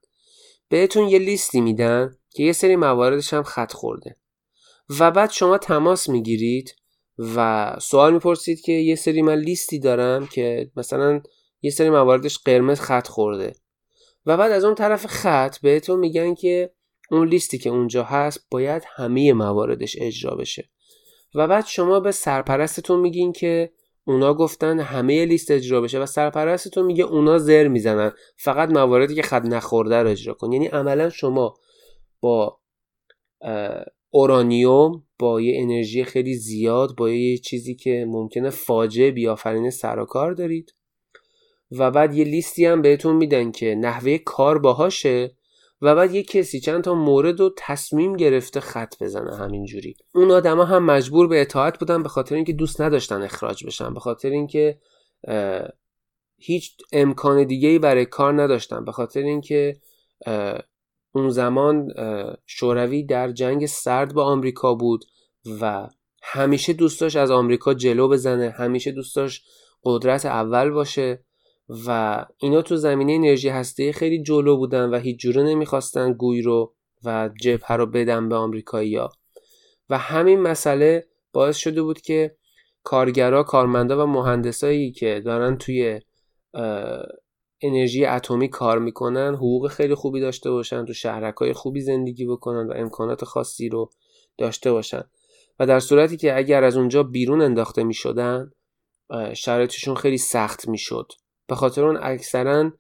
بهتون یه لیستی میدن که یه سری مواردش هم خط خورده. و بعد شما تماس می‌گیرید و سوال می‌پرسید که یه سری من لیستی دارم که مثلا یه سری مواردش قرمز خط خورده. و بعد از اون طرف خط بهتون میگن که اون لیستی که اونجا هست باید همه مواردش اجرا بشه. و بعد شما به سرپرستتون میگین که اونا گفتن همه لیست اجرا بشه و سرپرستتون میگه اونا زر می‌زنن. فقط مواردی که خط نخورده رو اجرا کن. یعنی عملا شما با اورانیوم با یه انرژی خیلی زیاد با یه چیزی که ممکنه فاجعه بیافرینه سر و کار دارید. و بعد یه لیستی هم بهتون میدن که نحوه کار باهاشه و بعد یه کسی چند تا مورد و تصمیم گرفته خط بزنه همینجوری. اون آدما هم مجبور به اطاعت بودن به خاطر اینکه دوست نداشتن اخراج بشن به خاطر اینکه هیچ امکان دیگه ای برای کار نداشتن به خاطر اینکه اون زمان شوروی در جنگ سرد با آمریکا بود و همیشه دوست داشت از آمریکا جلو بزنه همیشه دوست داشت قدرت اول باشه و اینا تو زمینه انرژی هسته خیلی جلو بودن و هیچ جوره نمی‌خواستن گوی رو و جبهه رو بدن به آمریکایی‌ها و همین مسئله باعث شده بود که کارگرا کارمندا و مهندسایی که دارن توی انرژی اتمی کار می‌کنن حقوق خیلی خوبی داشته باشن تو شهرکای خوبی زندگی بکنن و امکانات خاصی رو داشته باشن. و در صورتی که اگر از اونجا بیرون انداخته می‌شدن شرایطشون خیلی سخت می‌شد. به خاطر اون اکثرا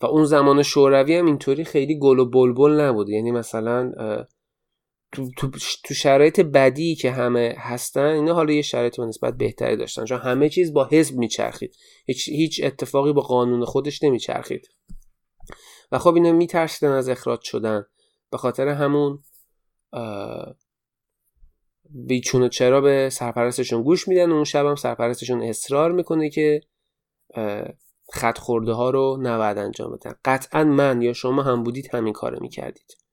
و اون زمان شوروی هم اینطوری خیلی گل و بلبل نبود. یعنی مثلا تو, تو, تو شرایط بدی که همه هستن اینا حالا یه شرایط نسبت بهتری داشتن. چون همه چیز با حزب میچرخید. هیچ, هیچ اتفاقی با قانون خودش نمیچرخید. و خب اینا میترسیدن از اخراج شدن. به خاطر همون بیچون چرا به سرپرستشون گوش میدن. و اون شب هم سرپرستشون اصرار می‌کنه که خط خورده ها رو نباید انجام بدن. قطعا من یا شما هم بودید همین کار می‌کردید.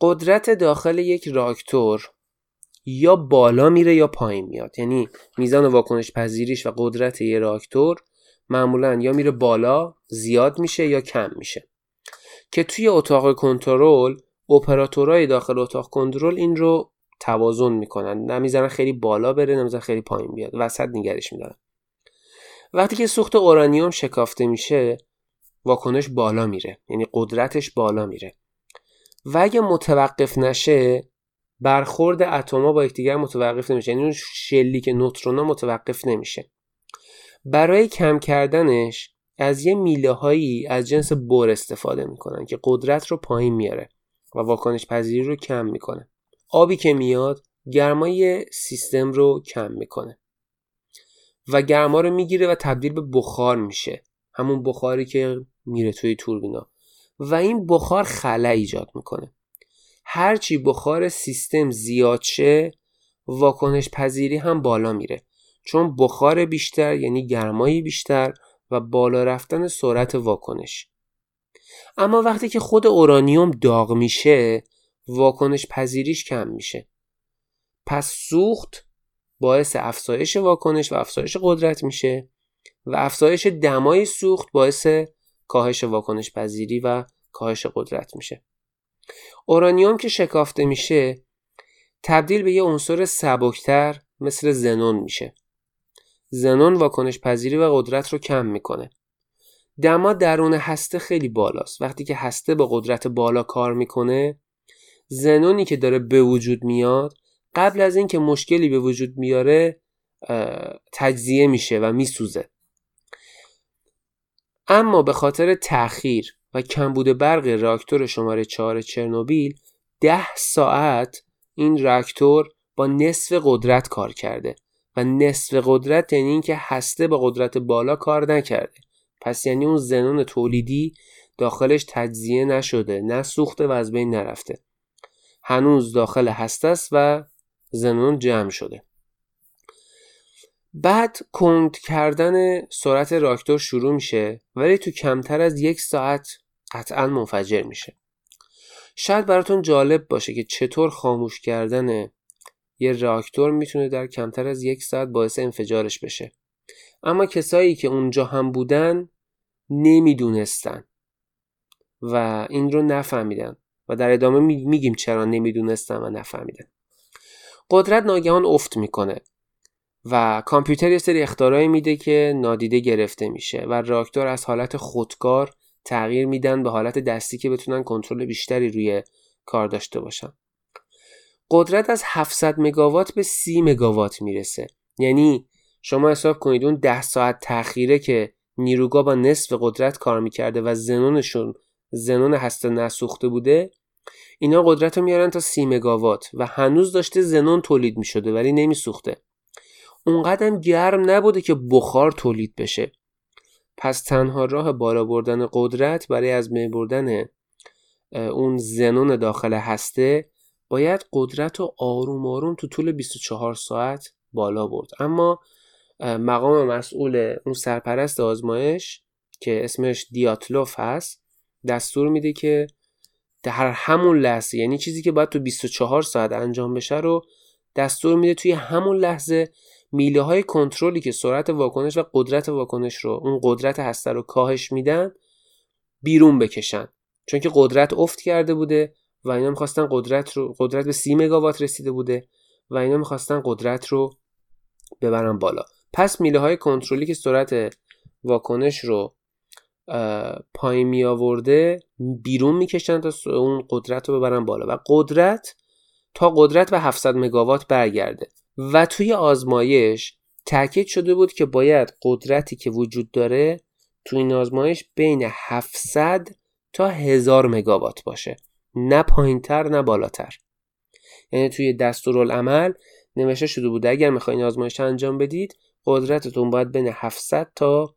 قدرت داخل یک راکتور یا بالا میره یا پایین میاد. یعنی میزان واکنش پذیریش و قدرت یه راکتور معمولا یا میره بالا زیاد میشه یا کم میشه. که توی اتاق کنترل اپراتورهای داخل اتاق کنترل این رو توازن می‌کنن. نمی‌ذارن خیلی بالا بره نمی‌ذارن خیلی پایین بیاد. وسط نگرش میدارن. وقتی که سوخت اورانیوم شکافته میشه واکنش بالا میره. یعنی قدرتش بالا میره. و اگه متوقف نشه برخورد اتما با یکدیگر متوقف نمیشه. یعنی اون شلیک نوترونا متوقف نمیشه. برای کم کردنش از یه میله هایی از جنس بور استفاده می‌کنن که قدرت رو پایین میاره و واکنش پذیری رو کم می‌کنه. آبی که میاد گرمای سیستم رو کم می‌کنه. و گرما رو می‌گیره و تبدیل به بخار میشه. همون بخاری که میره توی توربینا. و این بخار خلا ایجاد می‌کنه. هرچی بخار سیستم زیاد شه واکنش پذیری هم بالا میره. چون بخار بیشتر یعنی گرمایی بیشتر و بالا رفتن سرعت واکنش. اما وقتی که خود اورانیوم داغ میشه واکنش پذیریش کم میشه. پس سوخت باعث افزایش واکنش و افزایش قدرت میشه و افزایش دمای سوخت باعث کاهش واکنش پذیری و کاهش قدرت میشه. اورانیوم که شکافته میشه تبدیل به یه عنصر سبکتر مثل زنون میشه. زنون واکنش پذیری و قدرت رو کم می‌کنه. دما درون هسته خیلی بالاست. وقتی که هسته با قدرت بالا کار می‌کنه زنونی که داره به وجود میاد قبل از اینکه مشکلی به وجود میاره تجزیه میشه و میسوزه. اما به خاطر تأخیر و کمبود برق راکتور شماره 4 چرنوبیل ده ساعت این راکتور با نصف قدرت کار کرده و نصف قدرت یعنی اینکه هسته با قدرت بالا کار نکرده. پس یعنی اون زنون تولیدی داخلش تجزیه نشده نه سوخته و از بین نرفته. هنوز داخل هسته است و زنون جمع شده. بعد کند کردن سرعت راکتور شروع میشه ولی تو کمتر از یک ساعت قطعا منفجر میشه. شاید براتون جالب باشه که چطور خاموش کردن یه راکتور می‌تونه در کمتر از یک ساعت باعث انفجارش بشه. اما کسایی که اونجا هم بودن نمی‌دونستن و این رو نفهمیدن و در ادامه میگیم چرا نمی‌دونستن و نفهمیدن. قدرت ناگهان افت می‌کنه. و کامپیوتر یه سری اختارایی میده که نادیده گرفته میشه و راکتور از حالت خودکار تغییر میدن به حالت دستی که بتونن کنترل بیشتری روی کار داشته باشن. قدرت از 700 مگاوات به 30 مگاوات می‌رسه. یعنی شما حساب کنید اون 10 ساعت تأخیره که نیروگاه با نصف قدرت کار می‌کرده و زنونشون زنون هسته نسوخته بوده اینا قدرت رو میارن تا 30 مگاوات و هنوز داشته زنون تولید می‌شده ولی نمیسوخته. اونقدر گرم نبوده که بخار تولید بشه. پس تنها راه بالا بردن قدرت برای از بین بردن اون زنون داخل هسته باید قدرت رو آروم آروم تو طول 24 ساعت بالا برد. اما مقام مسئول اون سرپرست آزمایش که اسمش دیاتلوف هست دستور میده که در همون لحظه یعنی چیزی که باید تو 24 ساعت انجام بشه رو دستور میده توی همون لحظه میله های کنترلی که سرعت واکنش و قدرت واکنش رو اون قدرت هسته رو کاهش میدن بیرون بکشن. چون که قدرت افت کرده بوده و اینا می‌خواستن قدرت رو قدرت به سی مگاوات رسیده بوده و اینا می‌خواستن قدرت رو ببرن بالا. پس میله های کنترلی که سرعت واکنش رو پایین می آورده بیرون می‌کشن تا اون قدرت رو ببرن بالا. و قدرت تا قدرت به 700 مگاوات برگرده. و توی آزمایش تاکید شده بود که باید قدرتی که وجود داره توی این آزمایش بین 700 تا 1000 مگاوات باشه. نه پایینتر نه بالاتر. یعنی توی دستورالعمل نوشته شده بود اگر می‌خواین آزمایش انجام بدید قدرتتون باید بین 700 تا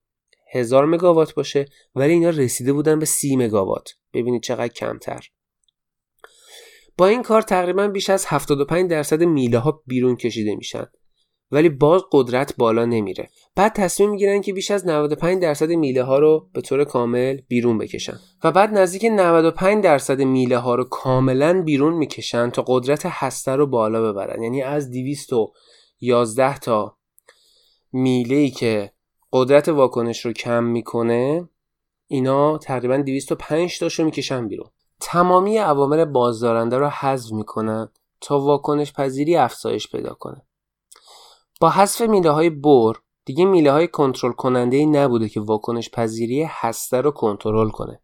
1000 مگاوات باشه. ولی اینا رسیده بودن به 30 مگاوات. ببینید چقدر کمتر. با این کار تقریبا بیش از 75 درصد میله ها بیرون کشیده میشن. ولی باز قدرت بالا نمیره. بعد تصمیم می‌گیرن که بیش از 95 درصد میله ها رو به طور کامل بیرون بکشن. و بعد نزدیک 95 درصد میله ها رو کاملا بیرون می‌کشن تا قدرت هسته رو بالا ببرن. یعنی از 211 تا میله ای که قدرت واکنش رو کم می‌کنه اینا تقریبا 205 تاشو می‌کشن بیرون. تمامی عوامل بازدارنده رو حذف می‌کنن تا واکنش پذیری افزایش پیدا کنه با حذف میله های بر دیگه میله های کنترل کننده ای نبوده که واکنش پذیری هسته رو کنترل کنه.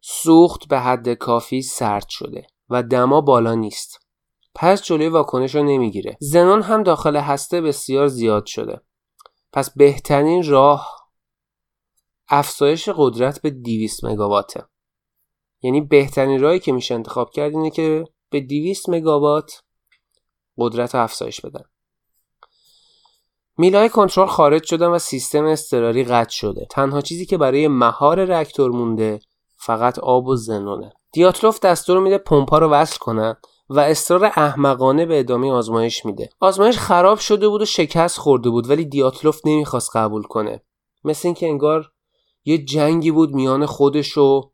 سوخت به حد کافی سرد شده و دما بالا نیست. پس جلوی واکنش رو نمی‌گیره. زنون هم داخل هسته بسیار زیاد شده. پس بهترین راه افزایش قدرت به 200 مگاواته. یعنی بهترین راهی که میشه انتخاب کرد اینه که به 200 مگاوات قدرت افزایش بدن. میلای کنترل خارج شدن و سیستم اضطراری قطع شده. تنها چیزی که برای مهار رکتور مونده فقط آب و زنونه. دیاتلوف دستور میده پمپا رو وصل کنن و اصرار احمقانه به ادامه آزمایش میده. آزمایش خراب شده بود و شکست خورده بود ولی دیاتلوف نمی‌خواست قبول کنه. مثل اینکه انگار یه جنگی بود میان خودش و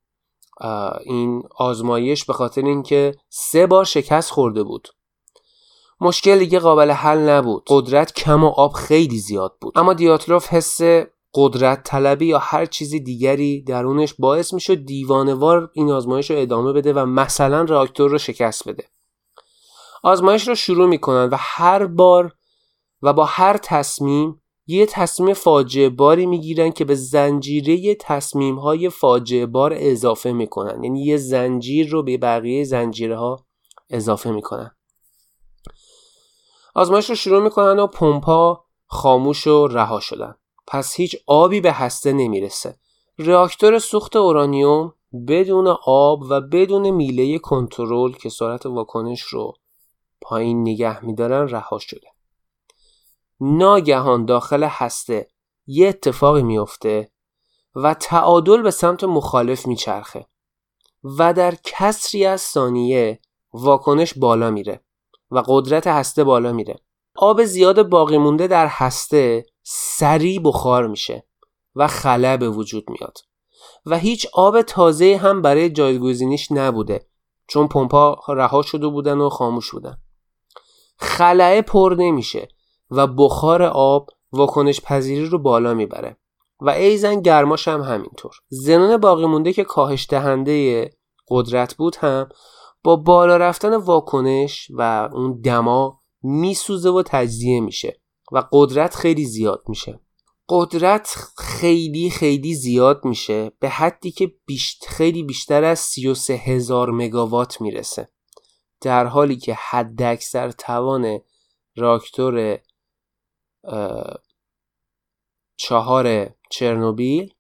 این آزمایش به خاطر اینکه سه بار شکست خورده بود. مشکل دیگه قابل حل نبود. قدرت کم و آب خیلی زیاد بود. اما دیاتلوف حس قدرت طلبی یا هر چیز دیگری درونش باعث می‌شد دیوانوار این آزمایش رو ادامه بده و مثلا راکتور رو شکست بده. آزمایش رو شروع می‌کنن و هر بار و با هر تصمیم یه تصمیم فاجعه باری می‌گیرن که به زنجیره تصمیم های فاجعه بار اضافه می‌کنن. یعنی یه زنجیر رو به بقیه زنجیره ها اضافه می‌کنن. آزمایش رو شروع می‌کنن و پمپا خاموش و رها شدن. پس هیچ آبی به هسته نمی‌رسه. راکتور سوخت اورانیوم بدون آب و بدون میله کنترل که سرعت واکنش رو پایین نگه میدارن رها شده. ناگهان داخل هسته یه اتفاقی میفته و تعادل به سمت مخالف میچرخه و در کسری از ثانیه واکنش بالا میره و قدرت هسته بالا میره. آب زیاد باقی مونده در هسته سریع بخار میشه و خلا به وجود میاد و هیچ آب تازه هم برای جایگزینیش نبوده چون پمپا رها شده بودن و خاموش بودن. خلاه پر نمیشه. و بخار آب واکنش پذیری رو بالا می‌بره. و ایزن گرماش هم همینطور. زنون باقی مونده که کاهش دهنده قدرت بود هم با بالا رفتن واکنش و اون دما میسوزه و تجزیه میشه و قدرت خیلی زیاد میشه. قدرت خیلی خیلی زیاد میشه به حدی که بیشت خیلی بیشتر از 33 هزار مگاوات می‌رسه. در حالی که حد اکثر توان راکتور چهار چرنوبیل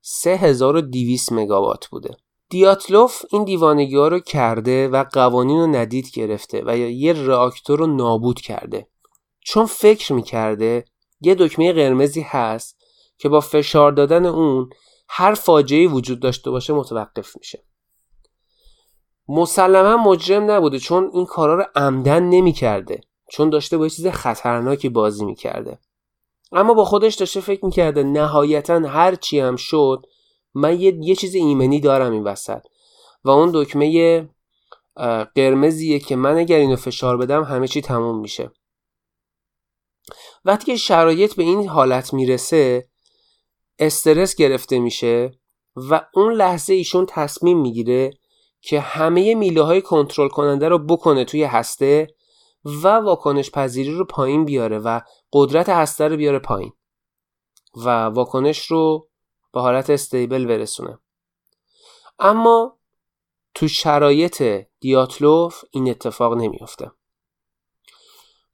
3200 مگاوات بوده. دیاتلوف این دیوانگی ها رو کرده و قوانین رو ندید گرفته و یه راکتور رو نابود کرده. چون فکر می‌کرده یه دکمه قرمزی هست که با فشار دادن اون هر فاجعه وجود داشته باشه متوقف میشه. مسلما مجرم نبوده چون این کارا رو عمدن نمی‌کرده. چون داشته با چیز خطرناکی بازی می‌کرده. اما با خودش داشته فکر می‌کرده نهایتا هر چی هم شد من یه, یه چیز ایمنی دارم این وسط. و اون دکمه قرمزیه که من اگر اینو فشار بدم همه چی تموم میشه. وقتی که شرایط به این حالت می‌رسه استرس گرفته میشه و اون لحظه ایشون تصمیم می‌گیره که همه میله های کنترل کننده رو بکنه توی هسته و واکنش پذیری رو پایین بیاره و قدرت هسته رو بیاره پایین و واکنش رو به حالت استیبل برسونه. اما تو شرایط دیاتلوف این اتفاق نمیافته.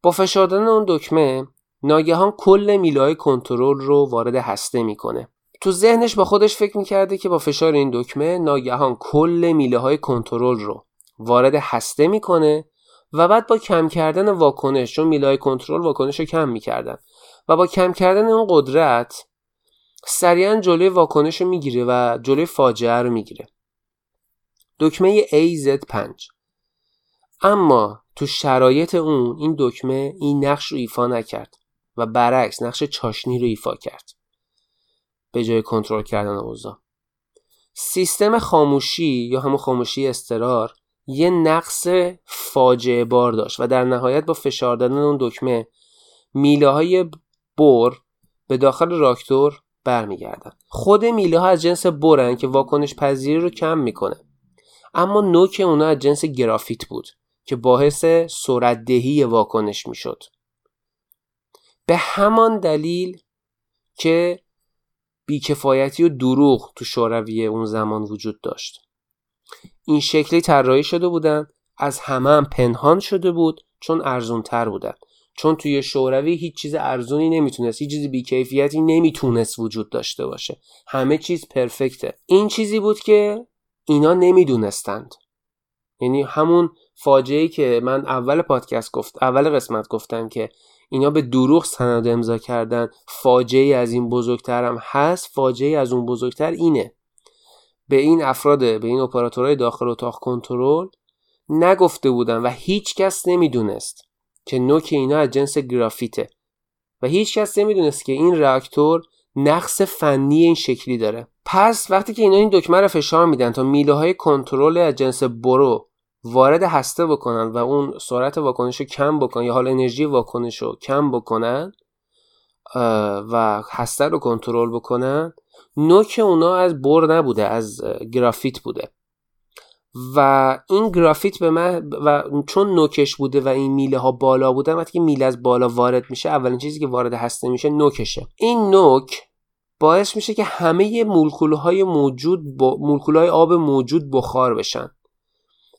با فشار دادن اون دکمه ناگهان کل میلای کنترل رو وارد هسته می‌کنه. تو ذهنش با خودش فکر می‌کرده که با فشار این دکمه ناگهان کل میله های کنترل رو وارد هسته می‌کنه و بعد با کم کردن واکنش چون میله های کنترل واکنش رو کم می‌کردن. و با کم کردن اون قدرت سریعا جلوی واکنش رو می‌گیره و جلوی فاجعه رو می‌گیره. دکمه AZ5 اما تو شرایط اون این دکمه این نقش رو ایفا نکرد و برعکس نقش چاشنی رو ایفا کرد. به جای کنترل کردن اوضاع. سیستم خاموشی یا همون خاموشی استرار یه نقص فاجعه بار داشت و در نهایت با فشار دادن اون دکمه میله های بر به داخل راکتور برمیگردن. خود میله ها از جنس برن که واکنش پذیری رو کم می‌کنه. اما نوک اونا از جنس گرافیت بود که باعث سرعت دهی واکنش می‌شد. به همان دلیل که بیکفایتی و دروغ تو شوروی اون زمان وجود داشت. این شکلی طراحی شده بودن. از همه هم پنهان شده بود چون ارزون تر بودن. چون توی شوروی هیچ چیز ارزونی نمی‌تونست هیچ چیز بیکیفیتی نمی‌تونست وجود داشته باشه. همه چیز پرفکته. این چیزی بود که اینا نمی‌دونستند. یعنی همون فاجعه که من اول پادکست گفت اول قسمت گفتم که اینا به دروغ سند امضا کردن. فاجعه از این بزرگتر هم هست فاجعه از اون بزرگتر اینه. به این افراد به این اپراتورهای داخل اتاق کنترل نگفته بودن و هیچ کس نمی‌دونست که نوک اینا از جنس گرافیته و هیچ کس نمی‌دونست که این راکتور نقص فنی این شکلی داره. پس وقتی که اینا این دکمه رو فشار میدن تا میله های کنترل از جنس برو وارد هسته بکنن و اون سرعت واکنش رو کم بکنن یا حال انرژی واکنش رو کم بکنن و هسته رو کنترل بکنن نوک اونا از بر نبوده از گرافیت بوده. و این گرافیت به من و چون نوکش بوده و این میله ها بالا بودن وقتی که میله از بالا وارد میشه اولین چیزی که وارد هسته میشه نوکشه. این نوک باعث میشه که همه های موجود با های آب موجود بخار بشن.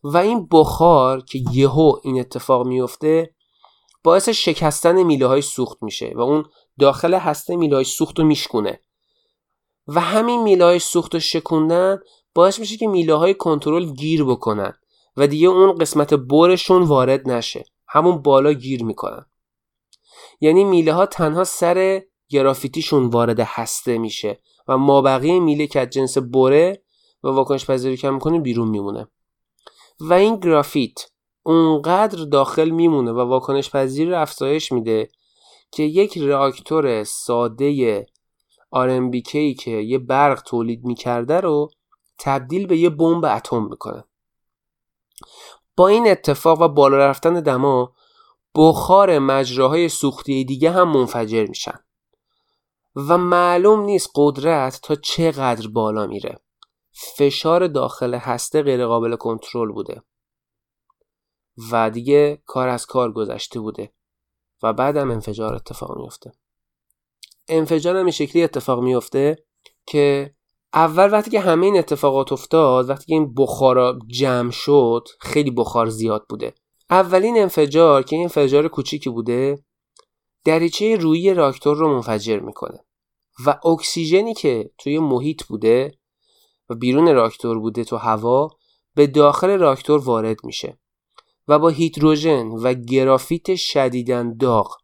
و این بخار که یهو این اتفاق میفته باعث شکستن میله های سوخت میشه و اون داخل هسته میله های سوخت رو میشکونه. و همین میله های سوخت رو شکوندن باعث میشه که میله های کنترل گیر بکنن و دیگه اون قسمت برشون وارد نشه. همون بالا گیر می‌کنن. یعنی میله ها تنها سر گرافیتیشون وارد هسته میشه و مابقی میله که از جنس بره و واکنش پذیری کم می‌کنه بیرون میمونه. و این گرافیت اونقدر داخل میمونه و واکنش پذیری رو افزایش میده که یک راکتور ساده RMBK که یه برق تولید می‌کرده رو تبدیل به یه بمب اتم می‌کنه. با این اتفاق و بالا رفتن دما بخار مجراهای سوختی دیگه هم منفجر میشن. و معلوم نیست قدرت تا چقدر بالا میره. فشار داخل هسته غیرقابل کنترل بوده. و دیگه کار از کار گذشته بوده. و بعدم انفجار اتفاق میفته انفجار هم شکلی اتفاق میفته که اول وقتی که همه این اتفاقات افتاد وقتی که این بخارا جمع شد خیلی بخار زیاد بوده. اولین انفجار که این انفجار کوچیکی بوده دریچه روی راکتور رو منفجر می‌کنه و اکسیژنی که توی محیط بوده و بیرون راکتور بوده تو هوا به داخل راکتور وارد میشه و با هیدروژن و گرافیت شدیدن داغ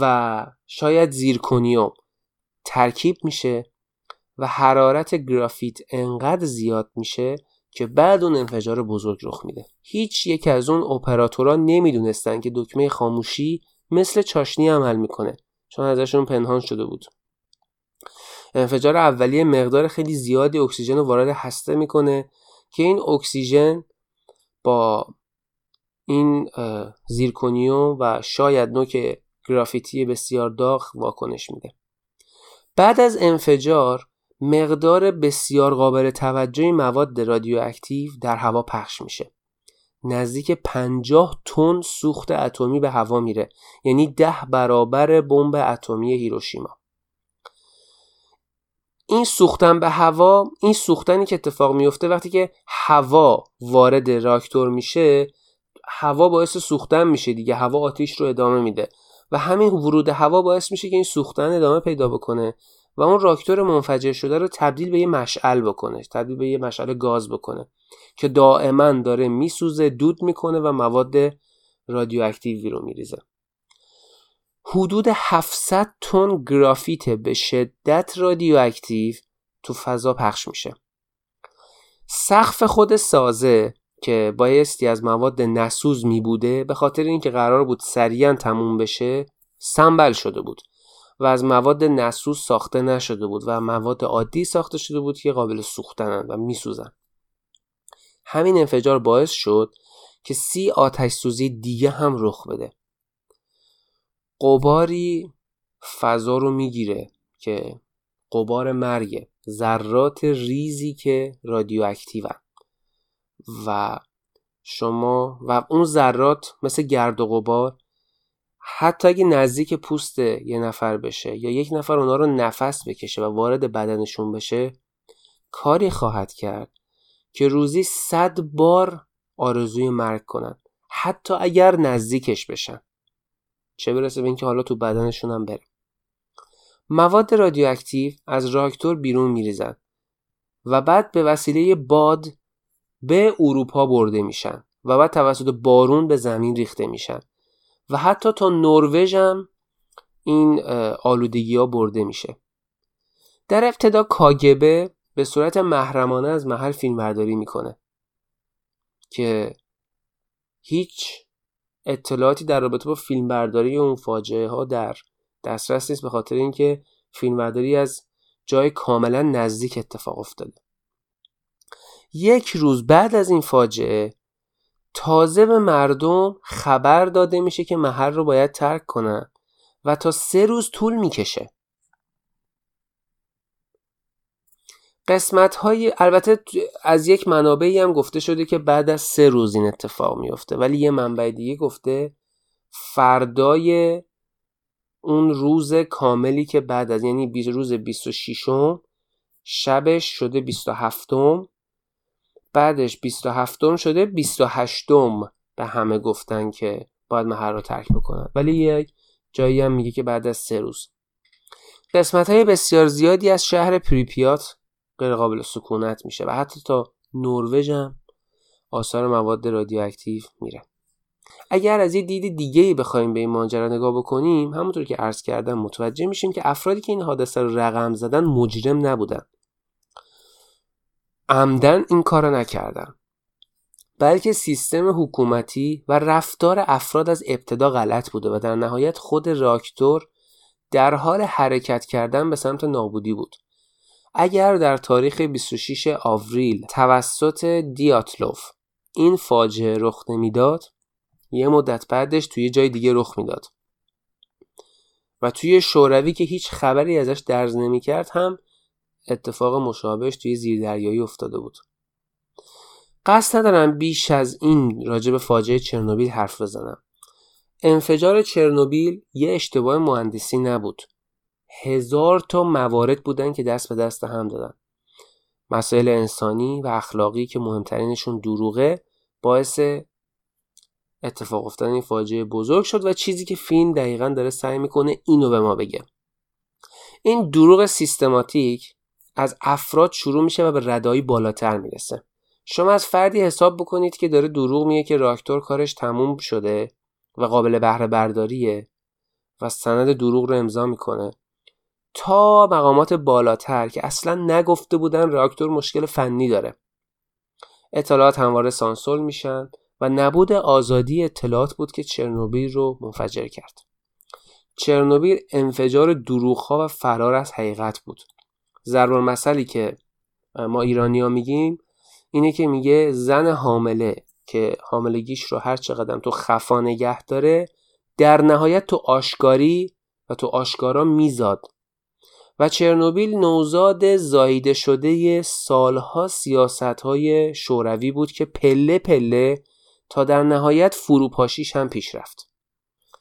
و شاید زیرکونیوم ترکیب میشه و حرارت گرافیت انقدر زیاد میشه که بعد اون انفجار بزرگ رخ میده. هیچ یک از اون اپراتورها نمی‌دونستن که دکمه خاموشی مثل چاشنی عمل می‌کنه چون ازشون پنهان شده بود. انفجار اولیه مقدار خیلی زیادی اکسیژن رو وارد هسته می‌کنه که این اکسیژن با این زیرکونیوم و شاید نوک گرافیتی بسیار داغ واکنش میده. بعد از انفجار مقدار بسیار قابل توجهی مواد رادیواکتیو در هوا پخش میشه. نزدیک 50 تن سوخت اتمی به هوا میره یعنی ده برابر بمب اتمی هیروشیما. این سوختن به هوا این سوختنی که اتفاق میفته وقتی که هوا وارد راکتور میشه هوا باعث سوختن میشه دیگه هوا آتیش رو ادامه میده. و همین ورود هوا باعث میشه که این سوختن ادامه پیدا بکنه و اون راکتور منفجر شده رو تبدیل به یه مشعل بکنه تبدیل به یه مشعل گاز بکنه که دائما داره میسوزه دود می‌کنه و مواد رادیواکتیوی رو میریزه. حدود 700 تن گرافیت به شدت رادیواکتیو تو فضا پخش میشه. سقف خود سازه که بایستی از مواد نسوز می بوده به خاطر اینکه قرار بود سریعا تموم بشه سنبل شده بود و از مواد نسوز ساخته نشده بود و مواد عادی ساخته شده بود که قابل سوختنن و میسوزن. همین انفجار باعث شد که سی آتش سوزی دیگه هم رخ بده. قباری فضا رو می‌گیره که قبار مرگ ذرات ریزی که رادیواکتیون. و شما و اون ذرات مثل گرد و غبار حتی اگه نزدیک پوست یه نفر بشه یا یک نفر اونا رو نفس بکشه و وارد بدنشون بشه کاری خواهد کرد که روزی صد بار آرزوی مرگ کنن حتی اگر نزدیکش بشن. چه برسه به اینکه حالا تو بدنشون هم بره مواد رادیواکتیو از راکتور بیرون میریزن و بعد به وسیله باد به اروپا برده میشن و بعد توسط بارون به زمین ریخته میشن. و حتی تا نروژ هم این آلودگی ها برده میشه. در ابتدا کاگبه به صورت محرمانه از محل فیلم برداری می‌کنه که هیچ اطلاعاتی در رابطه با فیلم برداری اون فاجعه ها در دسترس نیست به خاطر اینکه فیلم برداری از جای کاملا نزدیک اتفاق افتاده. یک روز بعد از این فاجعه تازه به مردم خبر داده میشه که محل رو باید ترک کنن و تا سه روز طول می‌کشه. قسمت های البته از یک منابعی هم گفته شده که بعد از سه روز این اتفاق میفته ولی یه منبع دیگه گفته فردای اون روز کاملی که بعد از یعنی روز 26 شبش شده 27 بعدش 27 شده 28 به همه گفتن که باید محل رو ترک بکنن ولی یک جایی هم میگه که بعد از سه روز. قسمت های بسیار زیادی از شهر پریپیات غیر قابل سکونت میشه و حتی تا نروژ هم آثار مواد رادیواکتیو میره. اگر از یه دید دیگه ای بخوایم به این ماجرا نگاه بکنیم همونطور که عرض کردم متوجه میشیم که افرادی که این حادثه رو رقم زدن مجرم نبودن. عمدن این کار نکردن بلکه سیستم حکومتی و رفتار افراد از ابتدا غلط بوده و در نهایت خود راکتور در حال حرکت کردن به سمت نابودی بود. اگر در تاریخ 26 آوریل توسط دیاتلوف این فاجعه رخ نمی‌داد یه مدت بعدش توی جای دیگه رخ می‌داد. و توی شوروی که هیچ خبری ازش درز نمی‌کرد هم اتفاق مشابهش توی زیردریایی افتاده بود. قصد ندارم بیش از این راجع به فاجعه چرنوبیل حرف بزنم. انفجار چرنوبیل یه اشتباه مهندسی نبود. هزار تا موارد بودن که دست به دست هم دادن. مسائل انسانی و اخلاقی که مهمترینشون دروغه باعث اتفاق افتادن این فاجعه بزرگ شد و چیزی که فیلم دقیقا داره سعی می‌کنه اینو به ما بگه. این دروغ سیستماتیک از افراد شروع میشه و به ردایی بالاتر می‌رسه. شما از فردی حساب بکنید که داره دروغ میگه که راکتور کارش تموم شده و قابل بهره برداریه و سند دروغ رو امضا می‌کنه. تا مقامات بالاتر که اصلا نگفته بودن راکتور مشکل فنی داره. اطلاعات همواره سانسول میشن و نبود آزادی اطلاعات بود که چرنوبیل رو منفجر کرد. چرنوبیل انفجار دروغها و فرار از حقیقت بود. ضرب مسئله که ما ایرانی ها میگیم اینه که میگه زن حامله که حاملگیش رو هر چقدر تو خفا نگه داره در نهایت تو آشکاری و تو آشکارا میزاد و چرنوبیل نوزاد زایده شده سالها سیاست های شوروی بود که پله پله تا در نهایت فروپاشیش هم پیش رفت.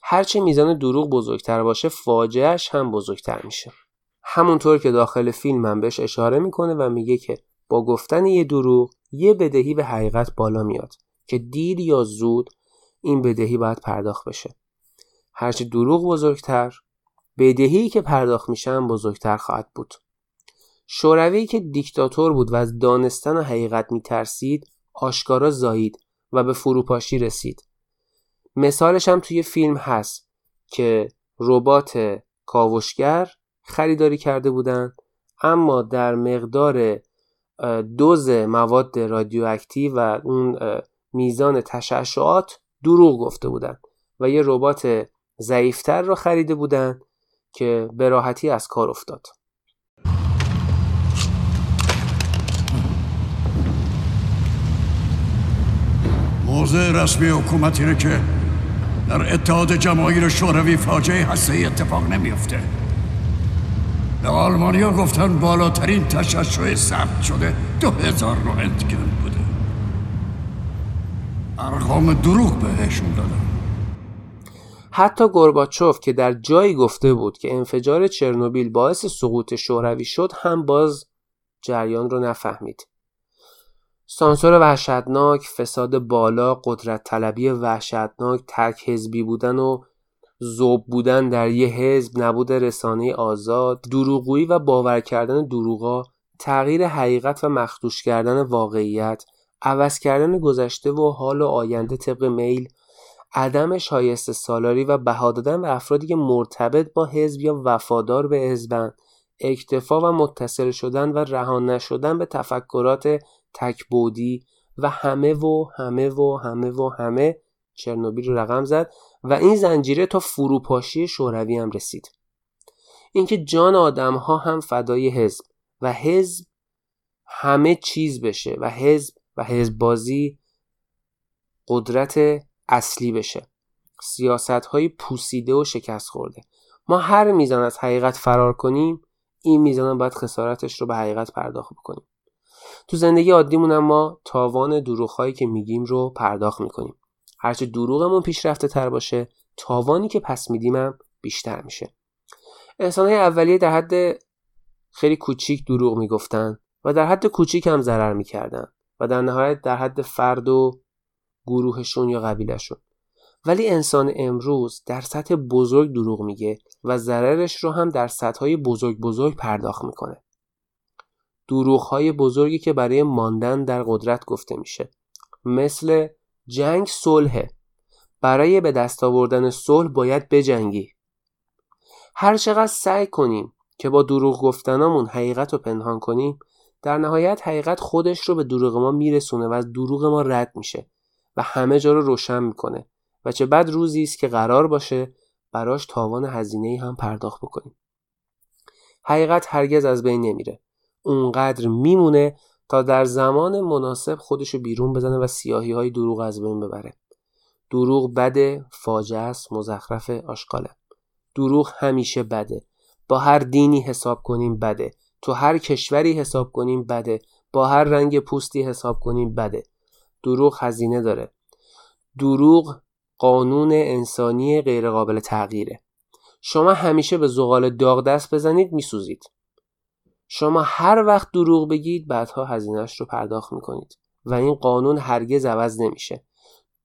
هرچه میزان دروغ بزرگتر باشه فاجعهش هم بزرگتر میشه. همونطور که داخل فیلم هم بهش اشاره می‌کنه و میگه که با گفتن یه دروغ یه بدهی به حقیقت بالا میاد که دیر یا زود این بدهی باید پرداخت بشه. هرچه دروغ بزرگتر بدهی که پرداخت میشن بزرگتر خواهد بود. شوروی که دیکتاتور بود و از دانستن و حقیقت میترسید آشکارا زایید و به فروپاشی رسید. مثالش هم توی فیلم هست که ربات کاوشگر خریداری کرده بودند اما در مقدار دوز مواد رادیواکتیو و اون میزان تشعشعات دروغ گفته بودند و یه ربات ضعیفتر رو خریده بودند که به راحتی از کار افتاد. موضع رسمی حکومت اینه که در اتحاد جماهیر شوروی فاجعه هسته اتفاق نمیفته به آلمانیا گفتن بالاترین تشعشع ثبت شده دو هزار رنتگن بوده. ارقام دروغ بهشون دادن. حتی گورباچوف که در جایی گفته بود که انفجار چرنوبیل باعث سقوط شوروی شد هم باز جریان رو نفهمید. سانسور وحشتناک، فساد بالا، قدرت طلبی وحشتناک، ترک حزبی بودن و زوب بودن در یه حزب، نبود رسانه آزاد، دروغگویی و باور کردن دروغا، تغییر حقیقت و مخدوش کردن واقعیت، عوض کردن گذشته و حال و آینده طبق میل، عدم شایسته سالاری و بها دادن به افرادی که مرتبط با حزب یا وفادار به حزبند، اکتفا و متصل شدن و رهان نشدن به تفکرات تکبودی و همه و همه و همه و همه چرنوبیل رو رقم زد. و این زنجیره تا فروپاشی شوروی هم رسید. اینکه جان آدم ها هم فدای حزب و حزب همه چیز بشه و حزب و حزب بازی قدرت اصلی بشه. سیاست های پوسیده و شکست خورده. ما هر میزان از حقیقت فرار کنیم این میزان باید خسارتش رو به حقیقت پرداخت بکنیم. تو زندگی عادیمون ما تاوان دروغهایی که میگیم رو پرداخت می‌کنیم. هرچه دروغمون پیشرفته تر باشه تاوانی که پس میدیم هم بیشتر میشه. انسانهای اولیه در حد خیلی کوچیک دروغ می‌گفتن و در حد کوچیک هم ضرر می‌کردن و در نهایت در حد فرد و گروهشون یا قبیلشون ولی انسان امروز در سطح بزرگ دروغ میگه و ضررش رو هم در سطح بزرگ بزرگ پرداخت می‌کنه. دروغ های بزرگی که برای ماندن در قدرت گفته میشه. مثل جنگ صلحه. برای به دست آوردن صلح باید بجنگی. هر چقدر سعی کنیم که با دروغ گفتنامون حقیقت رو پنهان کنیم در نهایت حقیقت خودش رو به دروغ ما میرسونه و از دروغ ما رد میشه و همه جا رو روشن می‌کنه و چه بد روزی است که قرار باشه براش تاوان هزینه هم پرداخت بکنیم. حقیقت هرگز از بین نمیره. اونقدر میمونه تا در زمان مناسب خودشو بیرون بزنه و سیاهی های دروغ از بین ببره. دروغ بده فاجعه است مزخرف آشغاله. دروغ همیشه بده. با هر دینی حساب کنیم بده. تو هر کشوری حساب کنیم بده. با هر رنگ پوستی حساب کنیم بده. دروغ هزینه داره. دروغ قانون انسانی غیرقابل تغییره. شما همیشه به زغال داغ دست بزنید میسوزید. شما هر وقت دروغ بگید بعدها هزینهش رو پرداخت می‌کنید. و این قانون هرگز عوض نمیشه.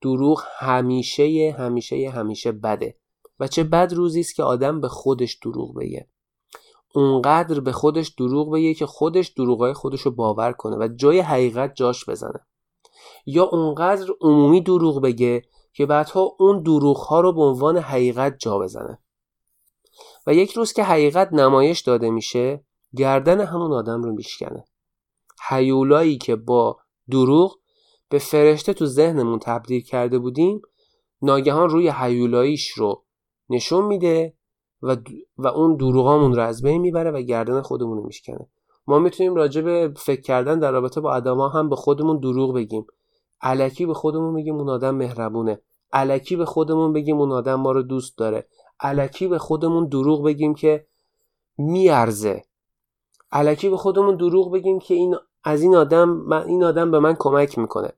دروغ همیشه همیشه همیشه بده. و چه بد روزی است که آدم به خودش دروغ بگه. اونقدر به خودش دروغ بگه که خودش دروغای خودش رو باور کنه و جای حقیقت جاش بزنه. یا اونقدر عمومی دروغ بگه که بعدها اون دروغ ها رو به عنوان حقیقت جا بزنه. و یک روز که حقیقت نمایش داده میشه گردن همون آدم رو میشکنه. حیولایی که با دروغ به فرشته تو ذهنمون تبدیل کرده بودیم ناگهان روی حیولاییش رو نشون میده و, و اون دروغامون رو از بین می‌بره و گردن خودمون رو میشکنه. ما می‌تونیم راجع به فکر کردن در رابطه با آدما هم به خودمون دروغ بگیم. علکی به خودمون بگیم اون آدم مهربونه. علکی به خودمون بگیم اون آدم ما رو دوست داره. علکی به خودمون دروغ بگیم که میارزه. علکی به خودمون دروغ بگیم که این از این آدم من این آدم به من کمک می‌کنه.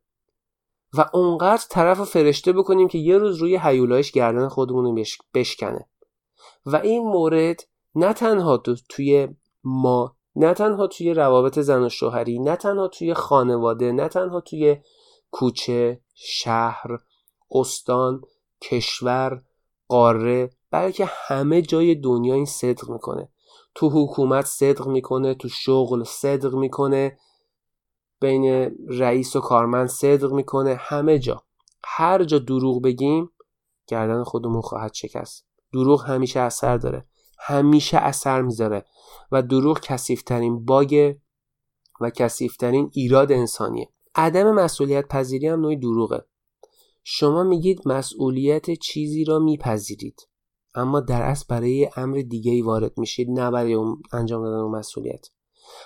و اونقدر طرف فرشته بکنیم که یه روز روی حیولایش گردن خودمون بشکنه. و این مورد نه تنها توی ما نه تنها توی روابط زن و شوهری نه تنها توی خانواده نه تنها توی کوچه شهر استان کشور قاره بلکه همه جای دنیا این صدق می‌کنه. تو حکومت صدق می‌کنه تو شغل صدق می‌کنه بین رئیس و کارمند صدق می‌کنه همه جا. هر جا دروغ بگیم گردن خودمون خواهد شکست. دروغ همیشه اثر داره. همیشه اثر می‌ذاره. و دروغ کسیفترین باگ و کسیفترین ایراد انسانیه. عدم مسئولیت پذیری هم نوعی دروغه. شما میگید مسئولیت چیزی را میپذیرید. اما در اصل برای امر دیگه ای وارد میشید نه برای اون انجام دادن اون مسئولیت.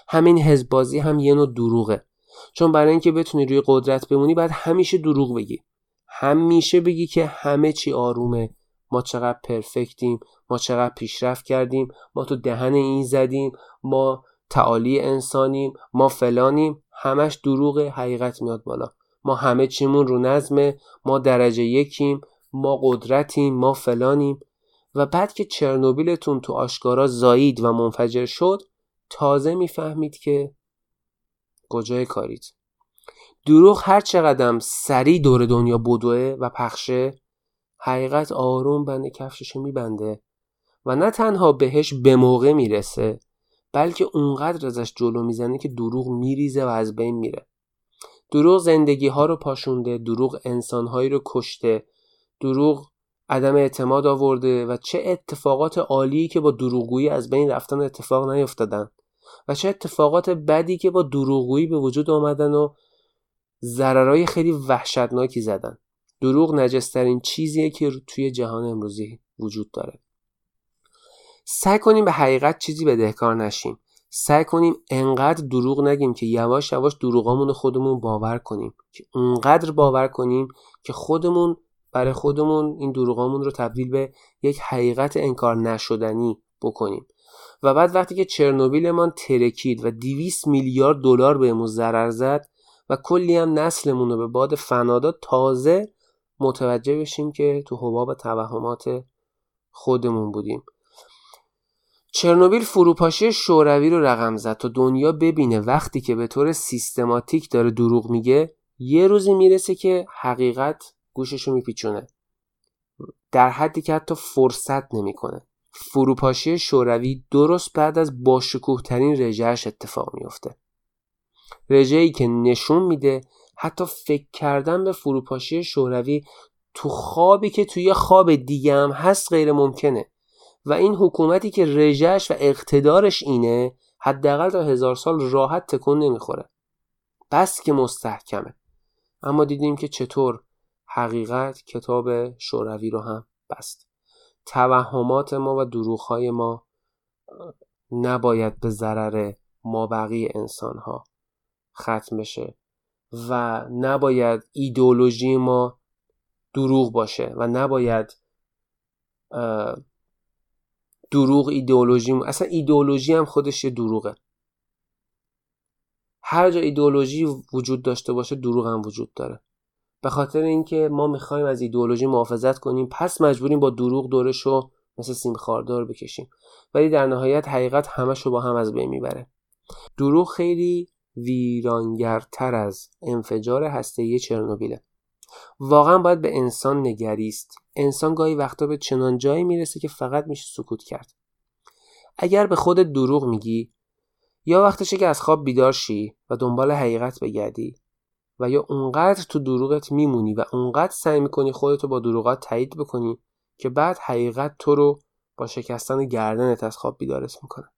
همین حزبازی هم یه نوع دروغه. چون برای اینکه بتونی روی قدرت بمونی باید همیشه دروغ بگی. همیشه بگی که همه چی آرومه. ما چقدر پرفکتیم ما چقدر پیشرفت کردیم ما تو دهن این زدیم ما تعالی انسانیم ما فلانیم. همش دروغ حقیقت میاد بالا. ما همه چیمون رو نظمه ما درجه یکیم ما قدرتیم ما فلانیم. و بعد که چرنوبیلتون تو آشکارا زایید و منفجر شد تازه می‌فهمید که کجای کارید دروغ هر چقدر سریع دور دنیا بدوه و پخشه حقیقت آروم بند کفششو میبنده و نه تنها بهش به موقع می‌رسه بلکه اونقدر ازش جلو می‌زنه که دروغ میریزه و از بین میره. دروغ زندگی ها رو پاشونده دروغ انسان هایی رو کشته دروغ عدم اعتماد آورده و چه اتفاقات عالی که با دروغگویی از بین رفتن اتفاق نیفتادن و چه اتفاقات بدی که با دروغگویی به وجود آمدن و ضررهای خیلی وحشتناکی زدن. دروغ نجسترین چیزیه که توی جهان امروزی وجود داره. سعی کنیم به حقیقت چیزی بدهکار نشیم. سعی کنیم انقدر دروغ نگیم که یواش یواش دروغامون خودمون باور کنیم. که اونقدر باور کنیم که خودمون برای خودمون این دروغامون رو تبدیل به یک حقیقت انکار نشدنی بکنیم. و بعد وقتی که چرنوبیلمان ترکید و 200 میلیارد دلار بهمون ضرر زد و کلی هم نسلمون رو به باد فنادا تازه متوجه بشیم که تو حباب توهمات خودمون بودیم. چرنوبیل فروپاشی شوروی رو رقم زد تا دنیا ببینه وقتی که به طور سیستماتیک داره دروغ میگه یه روزی می‌رسه که حقیقت گوشش رو میپیچونه. در حدی که حتی فرصت نمی‌کنه. فروپاشی شوروی درست بعد از باشکوه ترین رژهش اتفاق میفته رژه‌ای که نشون میده حتی فکر کردن به فروپاشی شوروی تو خوابی که توی خواب دیگه هم هست غیر ممکنه. و این حکومتی که رژهش و اقتدارش اینه حداقل تا هزار سال راحت تکون نمی‌خوره. بس که مستحکمه. اما دیدیم که چطور حقیقت کتاب شوروی رو هم بست. توهمات ما و دروغهای ما نباید به ضرر ما بقیه انسان ها ختم بشه و نباید ایدئولوژی ما دروغ باشه و نباید دروغ ایدئولوژی اصلا ایدئولوژی هم خودش یه دروغه. هر جا ایدئولوژی وجود داشته باشه دروغ هم وجود داره. به خاطر اینکه ما می‌خوایم از ایدئولوژی محافظت کنیم پس مجبوریم با دروغ دورش رو مثل سیم خاردار بکشیم. ولی در نهایت حقیقت همش رو با هم از بین می‌بره. دروغ خیلی ویرانگرتر از انفجار هسته‌ای چرنوبیله. واقعا باید به انسان نگریست. انسان گاهی وقتا به چنان جایی می‌رسه که فقط میشه سکوت کرد. اگر به خودت دروغ میگی یا وقتشه که از خواب بیدار شی و دنبال حقیقت بگردی و یا اونقدر تو دروغت میمونی و اونقدر سعی می‌کنی خودتو با دروغات تایید بکنی که بعد حقیقت تو رو با شکستن گردنت از خواب بیدارت می‌کنه.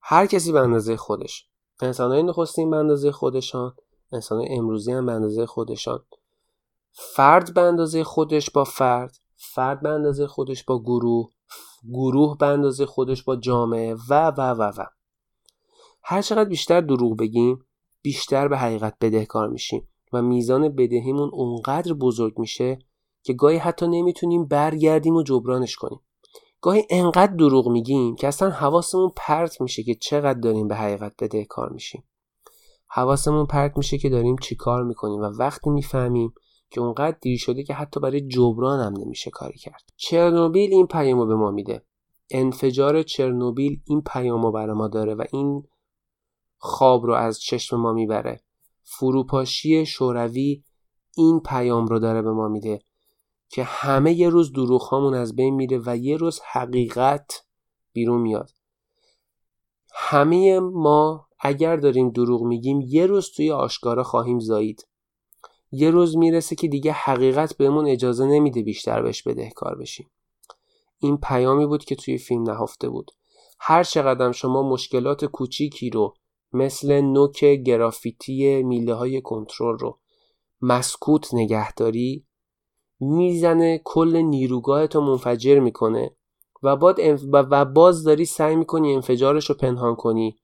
هر کسی به اندازه خودش انسانهای نخستین به اندازه خودشان انسان امروزی هم به اندازه خودشان فرد به اندازه خودش با فرد فرد به اندازه خودش با گروه گروه به اندازه خودش با جامعه و و و و. هر چقدر بیشتر دروغ بگیم بیشتر به حقیقت بدهکار میشیم و میزان بدهیمون اونقدر بزرگ میشه که گاهی حتی نمی‌تونیم برگردیم و جبرانش کنیم. گاهی انقدر دروغ میگیم که اصلا حواسمون پرت میشه که چقدر داریم به حقیقت بدهکار میشیم. حواسمون پرت میشه که داریم چی کار می‌کنیم و وقتی می‌فهمیم که اونقدر دیر شده که حتی برای جبران هم نمیشه کاری کرد. چرنوبیل این پیامو به ما میده. انفجار چرنوبیل این پیامو برای ما داره و این خواب رو از چشم ما می‌بره. فروپاشی شوروی این پیام رو داره به ما میده که همه یه روز دروغ از بین میره و یه روز حقیقت بیرون میاد. همه ما اگر داریم دروغ میگیم یه روز توی آشکارا خواهیم زایید. یه روز می‌رسه که دیگه حقیقت بهمون اجازه نمیده بیشتر بهش بدهکار بشیم. این پیامی بود که توی فیلم نهفته بود. هر چقدر شما مشکلات کوچیکی رو مثل نوک گرافیتی میله های کنترل رو. مسکوت نگهداری می‌زنه کل نیروگاهتو منفجر می‌کنه و, و باز داری سعی می‌کنی انفجارش رو پنهان کنی.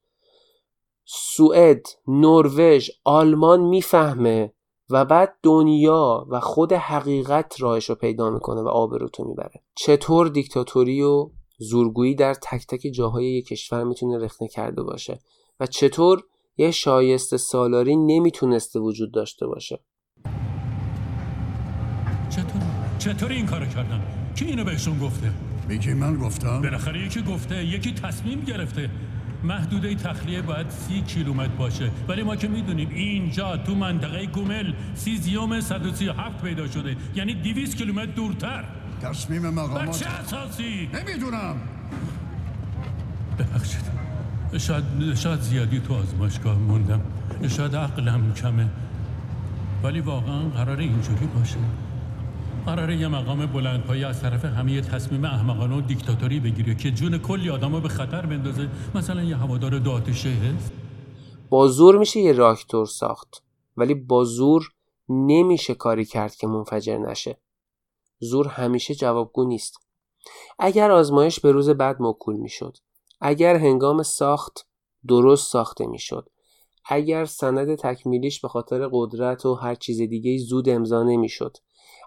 سوئد، نروژ، آلمان می‌فهمه و بعد دنیا و خود حقیقت راهش رو پیدا می‌کنه و آبروتو می‌بره. چطور دیکتاتوری و زورگویی در تک تک جاهای یک کشور می‌تونه رخنه کرده باشه؟ و چطور یه شایسته سالاری نمی‌تونسته وجود داشته باشه. چطور؟ چطور این کارو کردن کی اینو بهشون گفته؟ میگی من گفتم؟ بالاخره یکی گفته یکی تصمیم گرفته. محدوده تخلیه باید سی کیلومتر باشه. ولی ما که می‌دونیم اینجا تو منطقه گومل سیزیوم 137 پیدا شده. یعنی 200 کیلومتر دورتر. تصمیم مقامات چه اساسی؟ نمی‌دونم. ببخشید. شاید, شاید زیادی تو آزمایشگاه موندم. شاید عقلم کمه. ولی واقعا قرار اینجوری باشه. قراره یه مقام بلندپایی از طرف همه تصمیم احمقانه و دیکتاتوری بگیره که جون کلی آدم به خطر بندازه. مثلا یه هوادار دو آتشه هست با زور میشه یه راکتور ساخت. ولی با زور نمیشه کاری کرد که منفجر نشه. زور همیشه جوابگو نیست. اگر آزمایش به روز بعد موکول می‌شد. اگر هنگام ساخت درست ساخته می‌شد. اگر سند تکمیلیش به خاطر قدرت و هر چیز دیگه زود امضا نمی‌شد.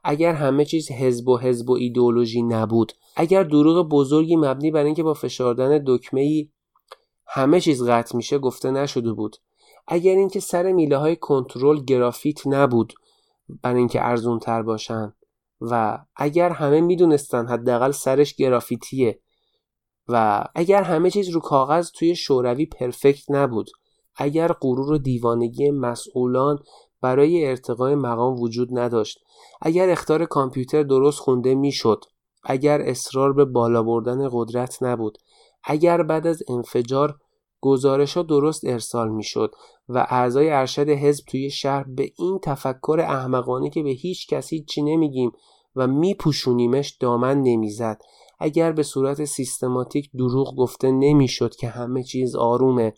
اگر همه چیز حزب و حزب و ایدئولوژی نبود. اگر دروغ بزرگی مبنی بر اینکه با فشردن دکمه ای همه چیز قطع میشه گفته نشده بود. اگر اینکه سر میله های کنترل گرافیت نبود بر اینکه ارزون تر باشن و اگر همه می‌دونستن حداقل سرش گرافیتیه و اگر همه چیز رو کاغذ توی شوروی پرفکت نبود اگر غرور و دیوانگی مسئولان برای ارتقای مقام وجود نداشت اگر اختار کامپیوتر درست خونده می‌شد اگر اصرار به بالا بردن قدرت نبود اگر بعد از انفجار گزارش ها درست ارسال می‌شد و اعضای ارشد حزب توی شهر به این تفکر احمقانه که به هیچ کسی چی نمیگیم و میپوشونیمش دامن نمی‌زد اگر به صورت سیستماتیک دروغ گفته نمی‌شد که همه چیز آرومه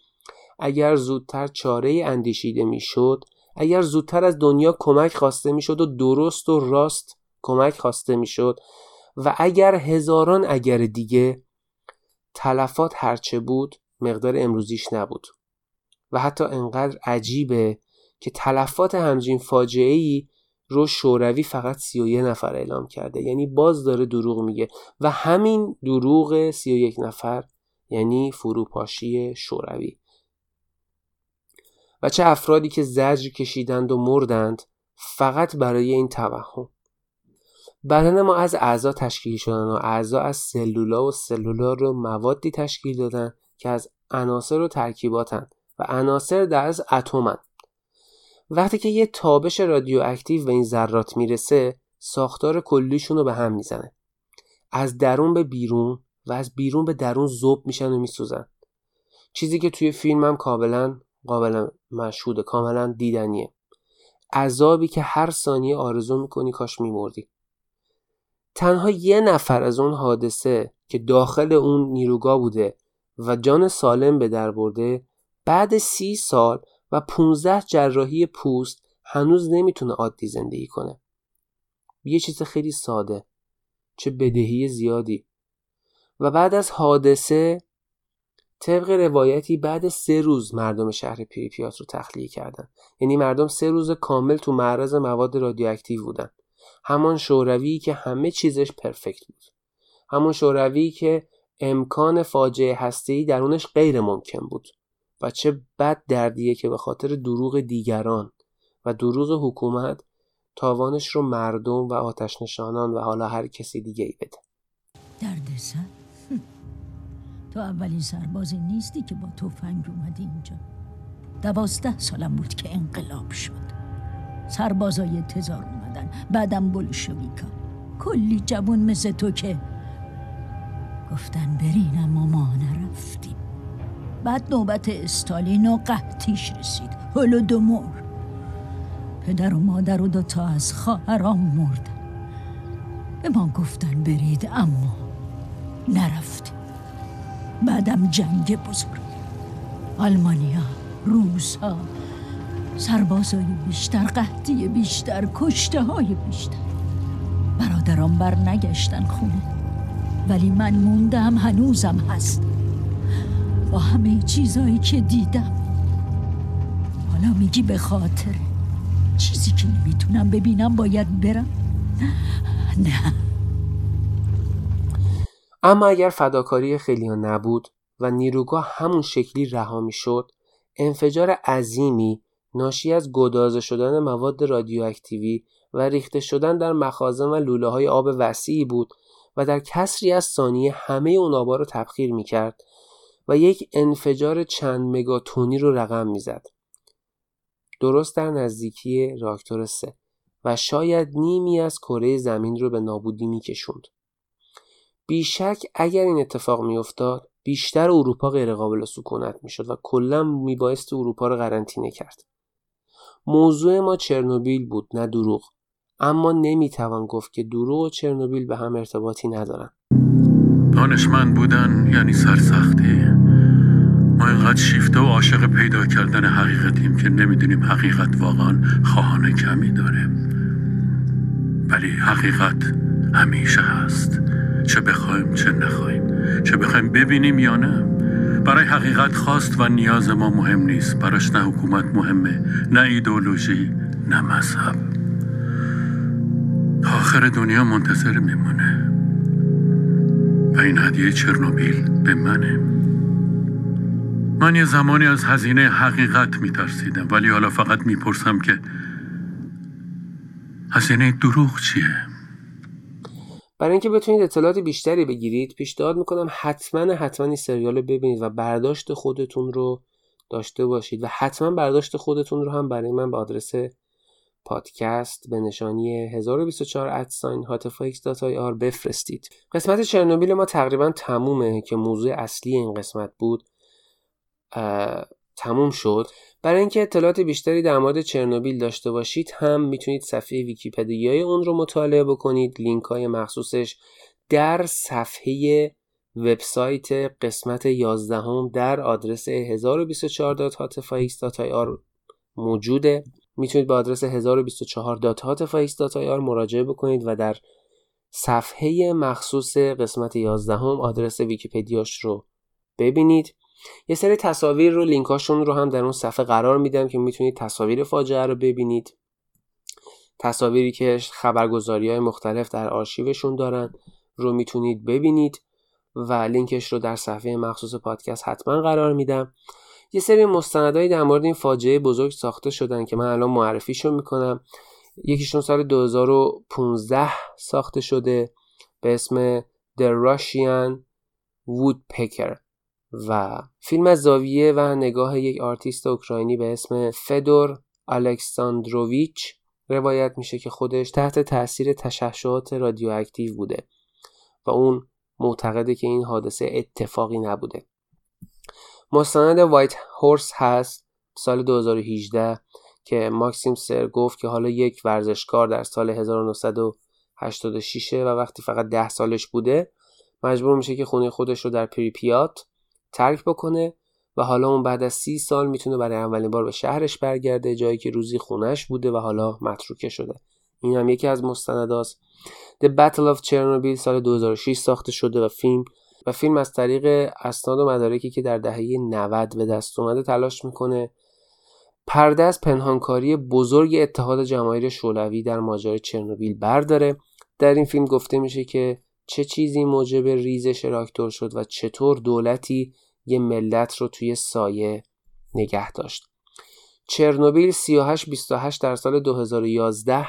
اگر زودتر چاره اندیشیده می‌شد اگر زودتر از دنیا کمک خواسته می‌شد و درست و راست کمک خواسته می‌شد و اگر هزاران اگر دیگه تلفات هرچه بود مقدار امروزیش نبود. و حتی انقدر عجیبه که تلفات همچین فاجعه ای رو شوروی فقط 31 نفر اعلام کرده. یعنی باز داره دروغ میگه. و همین دروغ 31 نفر یعنی فروپاشی شوروی. و چه افرادی که زجر کشیدند و مردند فقط برای این توهم. بدن ما از اعضا تشکیل شدن و اعضا از سلولا و سلولا رو موادی تشکیل دادن که از عناصر و ترکیباتن و عناصر در از اتمن. وقتی که یه تابش رادیواکتیو به این ذرات می‌رسه ساختار کلیشون رو به هم می‌زنه. از درون به بیرون و از بیرون به درون زوب میشن و میسوزن. چیزی که توی فیلم هم کاملا قابل مشهوده کاملا دیدنیه. عذابی که هر ثانیه آرزو می‌کنی کاش میمردی. تنها یه نفر از اون حادثه که داخل اون نیروگاه بوده و جان سالم به در برده بعد سی سال و 15 جراحی پوست هنوز نمی‌تونه عادی زندگی کنه. یه چیز خیلی ساده چه بدهی زیادی. و بعد از حادثه طبق روایتی بعد سه روز مردم شهر پریپیات رو تخلیه کردن. یعنی مردم سه روز کامل تو معرض مواد رادیواکتیو بودن. همان شوروی که همه چیزش پرفکت بود. همون شوروی که امکان فاجعه هسته‌ای درونش غیر ممکن بود. و چه بد دردیه که به خاطر دروغ دیگران و دروغ حکومت تاوانش رو مردم و آتش نشانان و حالا هر کسی دیگه ای بده. درد سر تو اولین سربازی نیستی که با تفنگ اومدی اینجا. دوازده سالم بود که انقلاب شد. سربازای تزار اومدن. بعدم بلشویکا کلی جوون مثل تو که گفتن برین اما ما نرفتیم. بعد نوبت استالین و قحطیش رسید. هولودومور پدر و مادر و دوتا از خواهرام مردن به ما گفتن برید اما نرفتیم بعدم جنگ بزرگ. آلمانیا روس ها سربازای بیشتر قحطی بیشتر کشته های بیشتر. برادران بر نگشتن خونه. ولی من موندم هنوزم هست. با همه چیزایی که دیدم. حالا میگی به خاطر چیزی که نمی‌تونم ببینم باید برم؟ نه. اما اگر فداکاری خیلی نبود و نیروگاه همون شکلی رها می‌شد انفجار عظیمی ناشی از گدازه شدن مواد رادیواکتیوی و ریخته شدن در مخازن و لوله های آب وسیعی بود و در کسری از ثانیه همه اون آبا رو تبخیر می کرد و یک انفجار چند مگاتونی رو رقم می‌زد. درست در نزدیکی راکتور سه و شاید نیمی از کره زمین رو به نابودی میکشوند. بیشک اگر این اتفاق میافتاد بیشتر اروپا غیرقابل سکونت می‌شد و کلا میبایست اروپا رو قرنطینه کرد. موضوع ما چرنوبیل بود نه دروغ اما نمی‌توان گفت که دروغ و چرنوبیل به هم ارتباطی ندارن دانشمند بودن یعنی سرسختی. ما اینقدر شیفته و عاشق پیدا کردن حقیقتیم که نمی‌دونیم حقیقت واقعا خواهان کمی داره. ولی حقیقت همیشه هست. چه بخوایم چه نخوایم چه بخوایم ببینیم یا نه. برای حقیقت خواست و نیاز ما مهم نیست. براش نه حکومت مهمه نه ایدولوژی نه مذهب. آخر دنیا منتظر میمونه. و این هدیه چرنوبیل به منه من یه زمانی از هزینه حقیقت میترسیدم ولی حالا فقط می‌پرسم که هزینه دروغ چیه؟ برای اینکه بتونید اطلاعات بیشتری بگیرید پیشنهاد می‌کنم حتما حتما این سریال رو ببینید و برداشت خودتون رو داشته باشید و حتما برداشت خودتون رو هم برای من به آدرس پادکست به نشانی 1024 ادساین بفرستید. قسمت چرنوبیل ما تقریبا تمومه که موضوع اصلی این قسمت بود. تموم شد. برای اینکه اطلاعات بیشتری در مورد چرنوبیل داشته باشید هم می‌تونید صفحه ویکیپدیای اون رو مطالعه بکنید. لینک های مخصوصش در صفحه وبسایت قسمت 11 هم در آدرس 1024.hatfax.ir موجوده. می‌تونید به آدرس 1024.hatfax.ir مراجعه بکنید و در صفحه مخصوص قسمت 11 هم آدرس ویکیپدیاش رو ببینید. یه سری تصاویر رو لینکاشون رو هم در اون صفحه قرار میدم که می‌تونید تصاویر فاجعه رو ببینید. تصاویری که خبرگزاری های مختلف در آرشیوشون دارن رو می‌تونید ببینید و لینکش رو در صفحه مخصوص پادکست حتما قرار میدم. یه سری مستندهایی در مورد این فاجعه بزرگ ساخته شدن که من الان معرفیشون می‌کنم. یکیشون سال 2015 ساخته شده به اسم The Russian Woodpecker و فیلم از زاویه و نگاه یک آرتیست اوکراینی به اسم فدور الکساندروویچ روایت میشه که خودش تحت تاثیر تشعشعات رادیواکتیو بوده و اون معتقده که این حادثه اتفاقی نبوده. مستند White Horse هست سال 2018 که ماکسیم سر گفت که حالا یک ورزشکار در سال 1986 و وقتی فقط ده سالش بوده مجبور میشه که خونه خودش رو در پریپیات ترک بکنه و حالا اون بعد از سی سال می‌تونه برای اولین بار به شهرش برگرده جایی که روزی خونش بوده و حالا متروکه شده. این هم یکی از مستنداست. The Battle of Chernobyl سال 2006 ساخته شده و فیلم و فیلم از طریق اسناد و مدارکی که در دهه 90 به دست اومده تلاش می‌کنه پرده از پنهانکاری بزرگ اتحاد جماهیر شوروی در ماجرای چرنوبیل برداره. در این فیلم گفته میشه که چه چیزی موجب ریزش راکتور شد و چطور دولتی یه ملت رو توی سایه نگه داشت. چرنوبیل 38 در سال 2011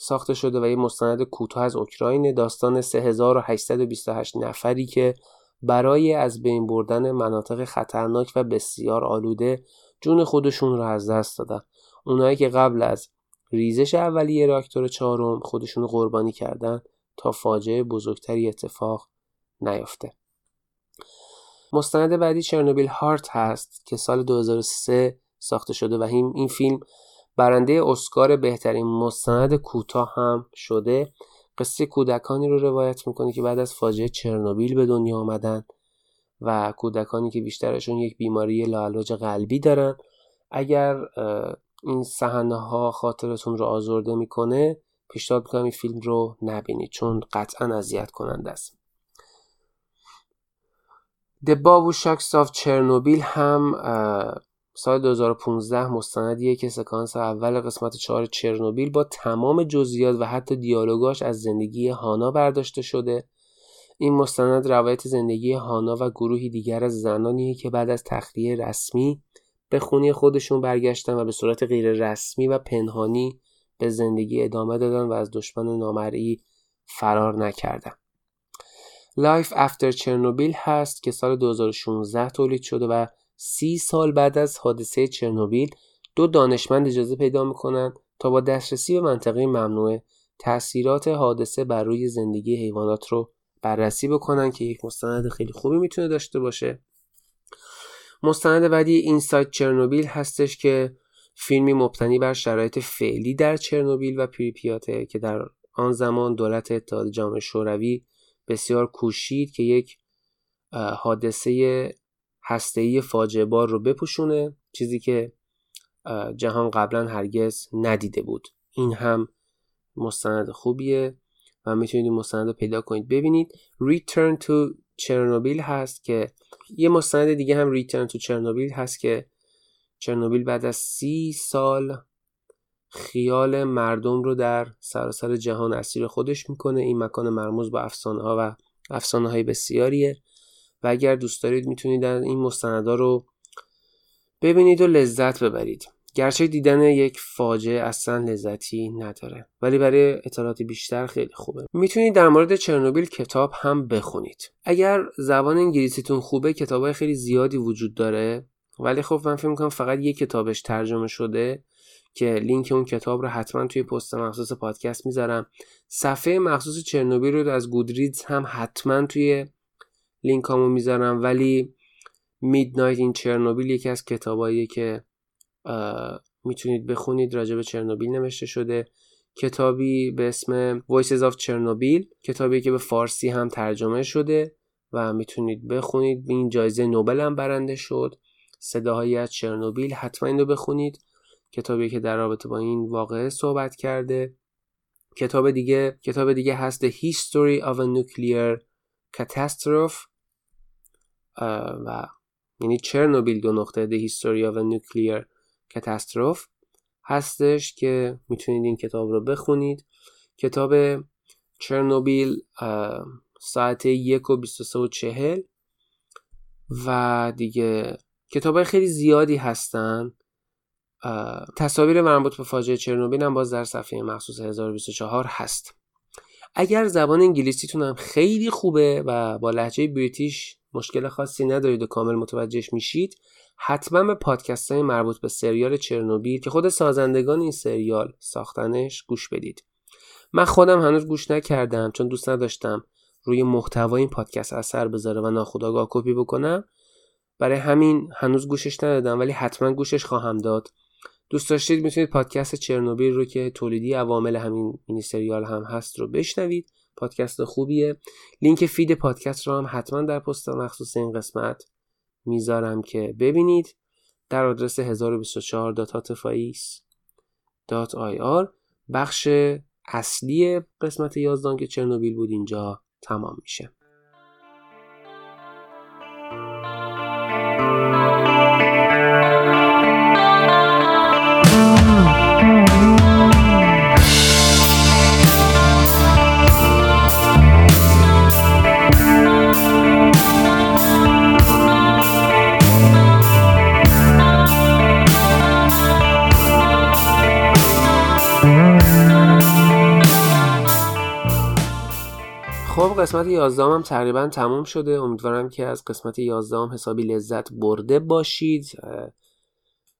ساخته شده و یه مستند کوتاه از اوکراین داستان 3828 نفری که برای از بین بردن مناطق خطرناک و بسیار آلوده جون خودشون رو از دست دادن. اونایی که قبل از ریزش اولیه راکتور چهارم خودشون قربانی کردن تا فاجعه بزرگتری اتفاق نیفته. مستند بعدی چرنوبیل هارت هست که سال 2003 ساخته شده و این فیلم برنده اسکار بهترین مستند کوتاه هم شده. قصه کودکانی رو روایت می‌کنه که بعد از فاجعه چرنوبیل به دنیا آمدن و کودکانی که بیشترشون یک بیماری لاعلاج قلبی دارن. اگر این صحنه ها خاطرتون رو آزرده می‌کنه پیشنهاد می‌کنم این فیلم رو نبینید چون قطعا اذیت کننده است. The Babushaks of چرنوبیل هم سال 2015 مستندیه که سکانس اول قسمت 4 چرنوبیل با تمام جزئیات و حتی دیالوگاش از زندگی هانا برداشته شده. این مستند روایت زندگی هانا و گروهی دیگر از زنانیه که بعد از تخلیه رسمی به خونه‌ی خودشون برگشتن و به صورت غیر رسمی و پنهانی به زندگی ادامه دادن و از دشمن نامرئی فرار نکردن. Life After Chernobyl هست که سال 2016 تولید شده و سی سال بعد از حادثه چرنوبیل دو دانشمند اجازه پیدا می‌کنن تا با دسترسی به منطقه ممنوعه تاثیرات حادثه بر روی زندگی حیوانات رو بررسی بکنن که یک مستند خیلی خوبی می‌تونه داشته باشه. مستند بعدی اینسایت چرنوبیل هستش که فیلمی مبتنی بر شرایط فعلی در چرنوبیل و پریپیاته که در آن زمان دولت اتحاد جامعه شوروی بسیار کوشید که یک حادثه هسته‌ای فاجعه بار رو بپوشونه چیزی که جهان قبلا هرگز ندیده بود. این هم مستند خوبیه و می‌تونید مستند رو پیدا کنید. ببینید Return to چرنوبیل هست که یه مستند دیگه هم Return to چرنوبیل هست که چرنوبیل بعد از سی سال خیال مردم رو در سراسر جهان اسیر خودش می‌کنه. این مکان مرموز با افسانه ها و افسانه های بسیاریه. و اگر دوست دارید می‌تونید این مستندا رو ببینید و لذت ببرید. گرچه دیدن یک فاجعه اصلا لذتی نداره ولی برای اطلاعات بیشتر خیلی خوبه. می‌تونید در مورد چرنوبیل کتاب هم بخونید. اگر زبان انگلیسیتون خوبه کتاب خیلی زیادی وجود داره ولی خب من فکر می‌کنم فقط یک کتابش ترجمه شده که لینک اون کتاب رو حتما توی پست مخصوص پادکست می‌ذارم. صفحه مخصوص چرنوبیل رو از گودریدز هم حتما توی لینک هامو می‌ذارم ولی میدنایت این چرنوبیل یکی از کتاباییه که می‌تونید بخونید. راجع به چرنوبیل نوشته شده. کتابی به اسم Voices of Chernobyl. کتابی که به فارسی هم ترجمه شده و می‌تونید بخونید. این جایزه نوبل هم برنده شد. صداهایی از چرنوبیل حتما این رو بخونید. کتابی که در رابطه با این واقعه صحبت کرده. کتاب دیگه کتاب دیگه هست The History of a Nuclear Catastrophe. و یعنی چرنوبیل دو نقطه History of a Nuclear Catastrophe هستش که می‌تونید این کتاب رو بخونید. کتاب چرنوبیل ساعت یک و 23 و چهل. و دیگه کتاب خیلی زیادی هستن. تصاویر مربوط به فاجعه چرنوبیل هم باز در صفحه مخصوص 1024 هست. اگر زبان انگلیسیتون هم خیلی خوبه و با لحجه بریتیش مشکل خاصی ندارید و کامل متوجهش میشید حتما به پادکست های مربوط به سریال چرنوبیل که خود سازندگان این سریال ساختنش گوش بدید. من خودم هنوز گوش نکردم چون دوست نداشتم روی محتوای این پادکست اثر بذاره و ناخودآگاه کپی بکنم. برای همین هنوز گوشش ندادم ولی حتما گوشش خواهم داد. دوست داشتید می‌تونید پادکست چرنوبیل رو که تولیدی عوامل همین مینی سریال هم هست رو بشنوید. پادکست خوبیه. لینک فید پادکست رو هم حتما در پست مخصوص این قسمت می‌ذارم که ببینید. در آدرس 1024.hatifais.ir بخش اصلی قسمت 11 که چرنوبیل بود اینجا تمام میشه. قسمت 11 هم تقریبا تموم شده. امیدوارم که از قسمت 11 هم حسابی لذت برده باشید.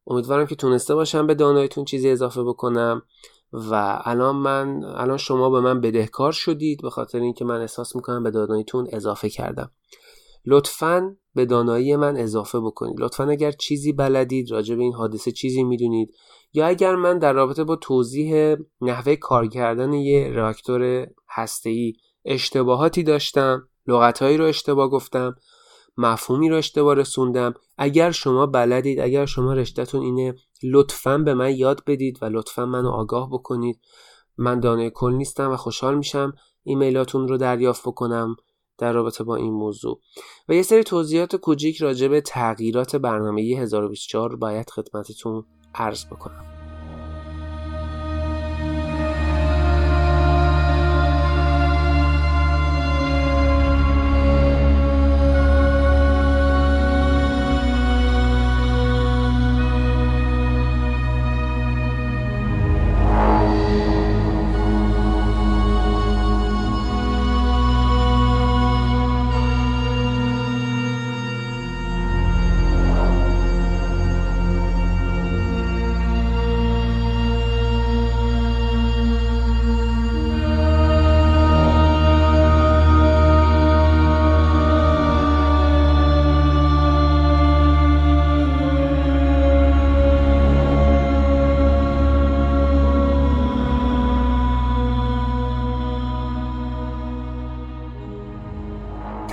امیدوارم که تونسته باشم به دانایتون چیزی اضافه بکنم. و الان من الان شما به من بدهکار شدید به خاطر اینکه من احساس می‌کنم به داناییتون اضافه کردم. لطفا به دانایی من اضافه بکنید. لطفا اگر چیزی بلدید راجع به این حادثه چیزی می‌دونید یا اگر من در رابطه با توضیح نحوه کار کردن یه راکتور هسته‌ای اشتباهاتی داشتم لغتهایی رو اشتباه گفتم مفهومی رو اشتباه رسوندم. اگر شما بلدید اگر شما رشتهتون اینه لطفا به من یاد بدید و لطفا منو آگاه بکنید. من دانه کل نیستم و خوشحال میشم ایمیلاتون رو دریافت بکنم در رابطه با این موضوع. و یه سری توضیحات کوچیک راجع به تغییرات برنامه 1024 باید خدمتتون عرض بکنم.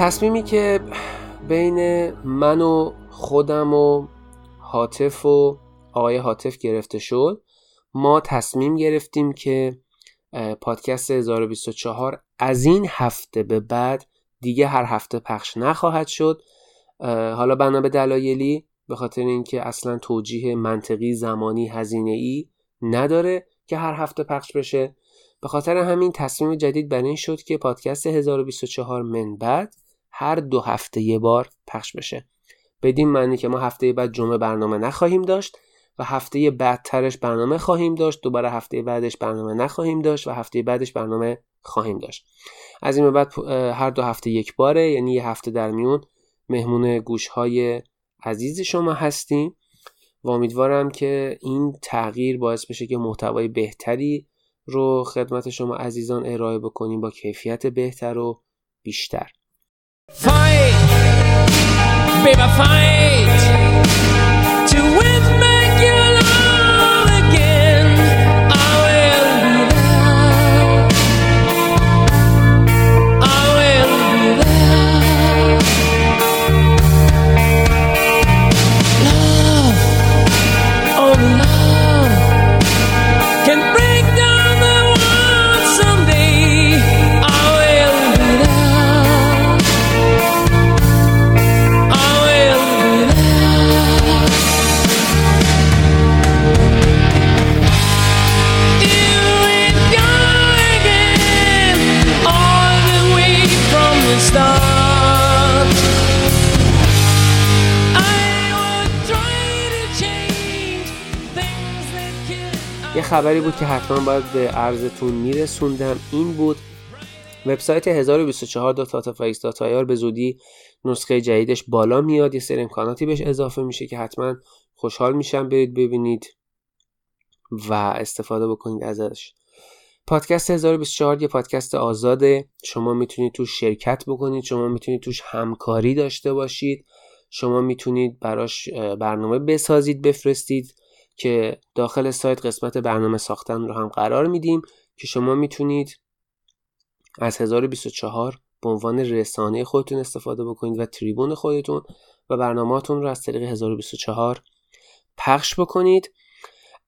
تصمیمی که بین من و خودم و حاطف و آقای حاطف گرفته شد ما تصمیم گرفتیم که پادکست 1024 از این هفته به بعد دیگه هر هفته پخش نخواهد شد. حالا بنا به دلایلی به خاطر اینکه اصلا توجیه منطقی زمانی هزینه ای نداره که هر هفته پخش بشه. به خاطر همین تصمیم جدید بر این شد که پادکست 1024 من بعد هر دو هفته یه بار پخش بشه. بدین معنی که ما هفته بعد جمعه برنامه نخواهیم داشت و هفته بعدترش برنامه خواهیم داشت دوباره هفته بعدش برنامه نخواهیم داشت و هفته بعدش برنامه خواهیم داشت. از این بعد هر دو هفته یک باره یعنی یه هفته در میون مهمون گوش های عزیز شما هستیم و امیدوارم که این تغییر باعث بشه که محتوای بهتری رو خدمت شما عزیزان ارائه بکنیم با کیفیت بهتر و بیشتر. Fight, baby, fight یه خبری بود که حتما باید به عرضتون میرسوندم. این بود وبسایت 1024.tatafx.ir به زودی نسخه جدیدش بالا میاد. یه سری امکاناتی بهش اضافه میشه که حتما خوشحال میشم برید ببینید و استفاده بکنید ازش. پادکست 1024 یه پادکست آزاده. شما می‌تونید توش شرکت بکنید. شما می‌تونید توش همکاری داشته باشید. شما می‌تونید براش برنامه بسازید بفرستید. که داخل سایت قسمت برنامه ساختن رو هم قرار میدیم که شما می‌تونید از 1024 به عنوان رسانه خودتون استفاده بکنید و تریبون خودتون و برنامهاتون رو از طریق 1024 پخش بکنید.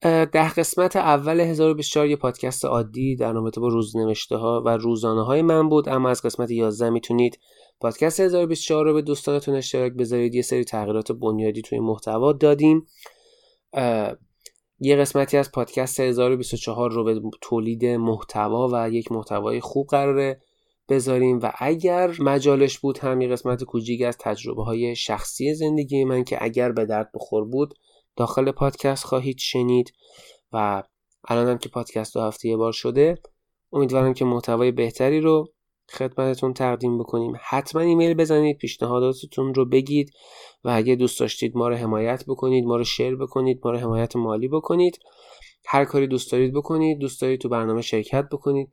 ده قسمت اول 1024 یه پادکست عادی در رابطه با روزنوشته ها و روزانه های من بود اما از قسمت 11 می‌تونید پادکست 1024 رو به دوستانتون اشتراک بذارید. یه سری تغییرات بنیادی توی محتوا دادیم. یه قسمتی از پادکست 1024 رو به تولید محتوا و یک محتوای خوب قراره بذاریم و اگر مجالش بود هم یه قسمت کوچیک از تجربه های شخصی زندگی من که اگر به درد بخور بود داخل پادکست خواهید شنید و الان هم که پادکست دو هفته یه بار شده امیدوارم که محتوای بهتری رو خدمتتون تقدیم بکنیم. حتما ایمیل بزنید پیشنهاداتتون رو بگید و اگه دوست داشتید ما رو حمایت بکنید ما رو شیر بکنید ما رو حمایت مالی بکنید. هر کاری دوست دارید بکنید دوست دارید تو برنامه شرکت بکنید.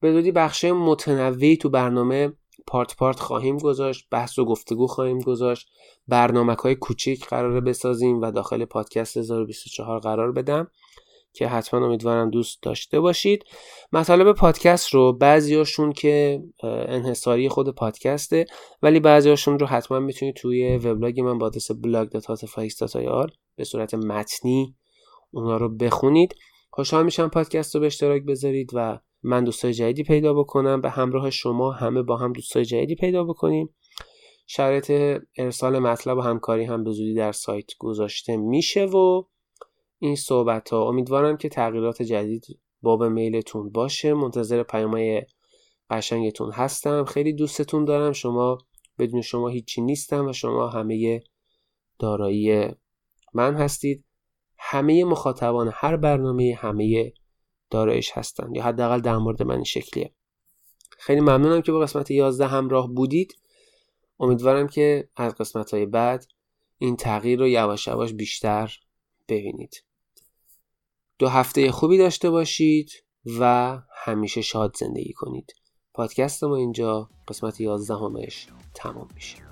به زودی بخش متنوعی تو برنامه پارت پارت خواهیم گذاشت بحث و گفتگو خواهیم گذاشت. برنامه های کوچیک قراره بسازیم و داخل پادکست 1024 قرار بدم. که حتما امیدوارم دوست داشته باشید. مطالب پادکست رو بعضیاشون که انحصاری خود پادکسته ولی بعضیاشون رو حتما می‌تونید توی وبلاگ من با آدرس blog.hatfax.ir به صورت متنی اونا رو بخونید. خوشحال میشم پادکست رو به اشتراک بذارید و من دوستای جدیدی پیدا بکنم به همراه شما همه با هم دوستای جدیدی پیدا بکنیم. شرایط ارسال مطلب و همکاری هم به زودی در سایت گذاشته میشه و این صحبت ها امیدوارم که تغییرات جدید باب میلتون باشه. منتظر پیامهای قشنگتون هستم. خیلی دوستتون دارم. شما بدون شما هیچی نیستم و شما همه دارایی من هستید. همه مخاطبان هر برنامه همه دارایش هستن. یا حداقل در مورد من شکلیه. خیلی ممنونم که با قسمت 11 همراه بودید. امیدوارم که از قسمت های بعد این تغییر رو یواش یواش بیشتر ببینید. دو هفته خوبی داشته باشید و همیشه شاد زندگی کنید. پادکست ما اینجا قسمت 11 همش تمام میشه.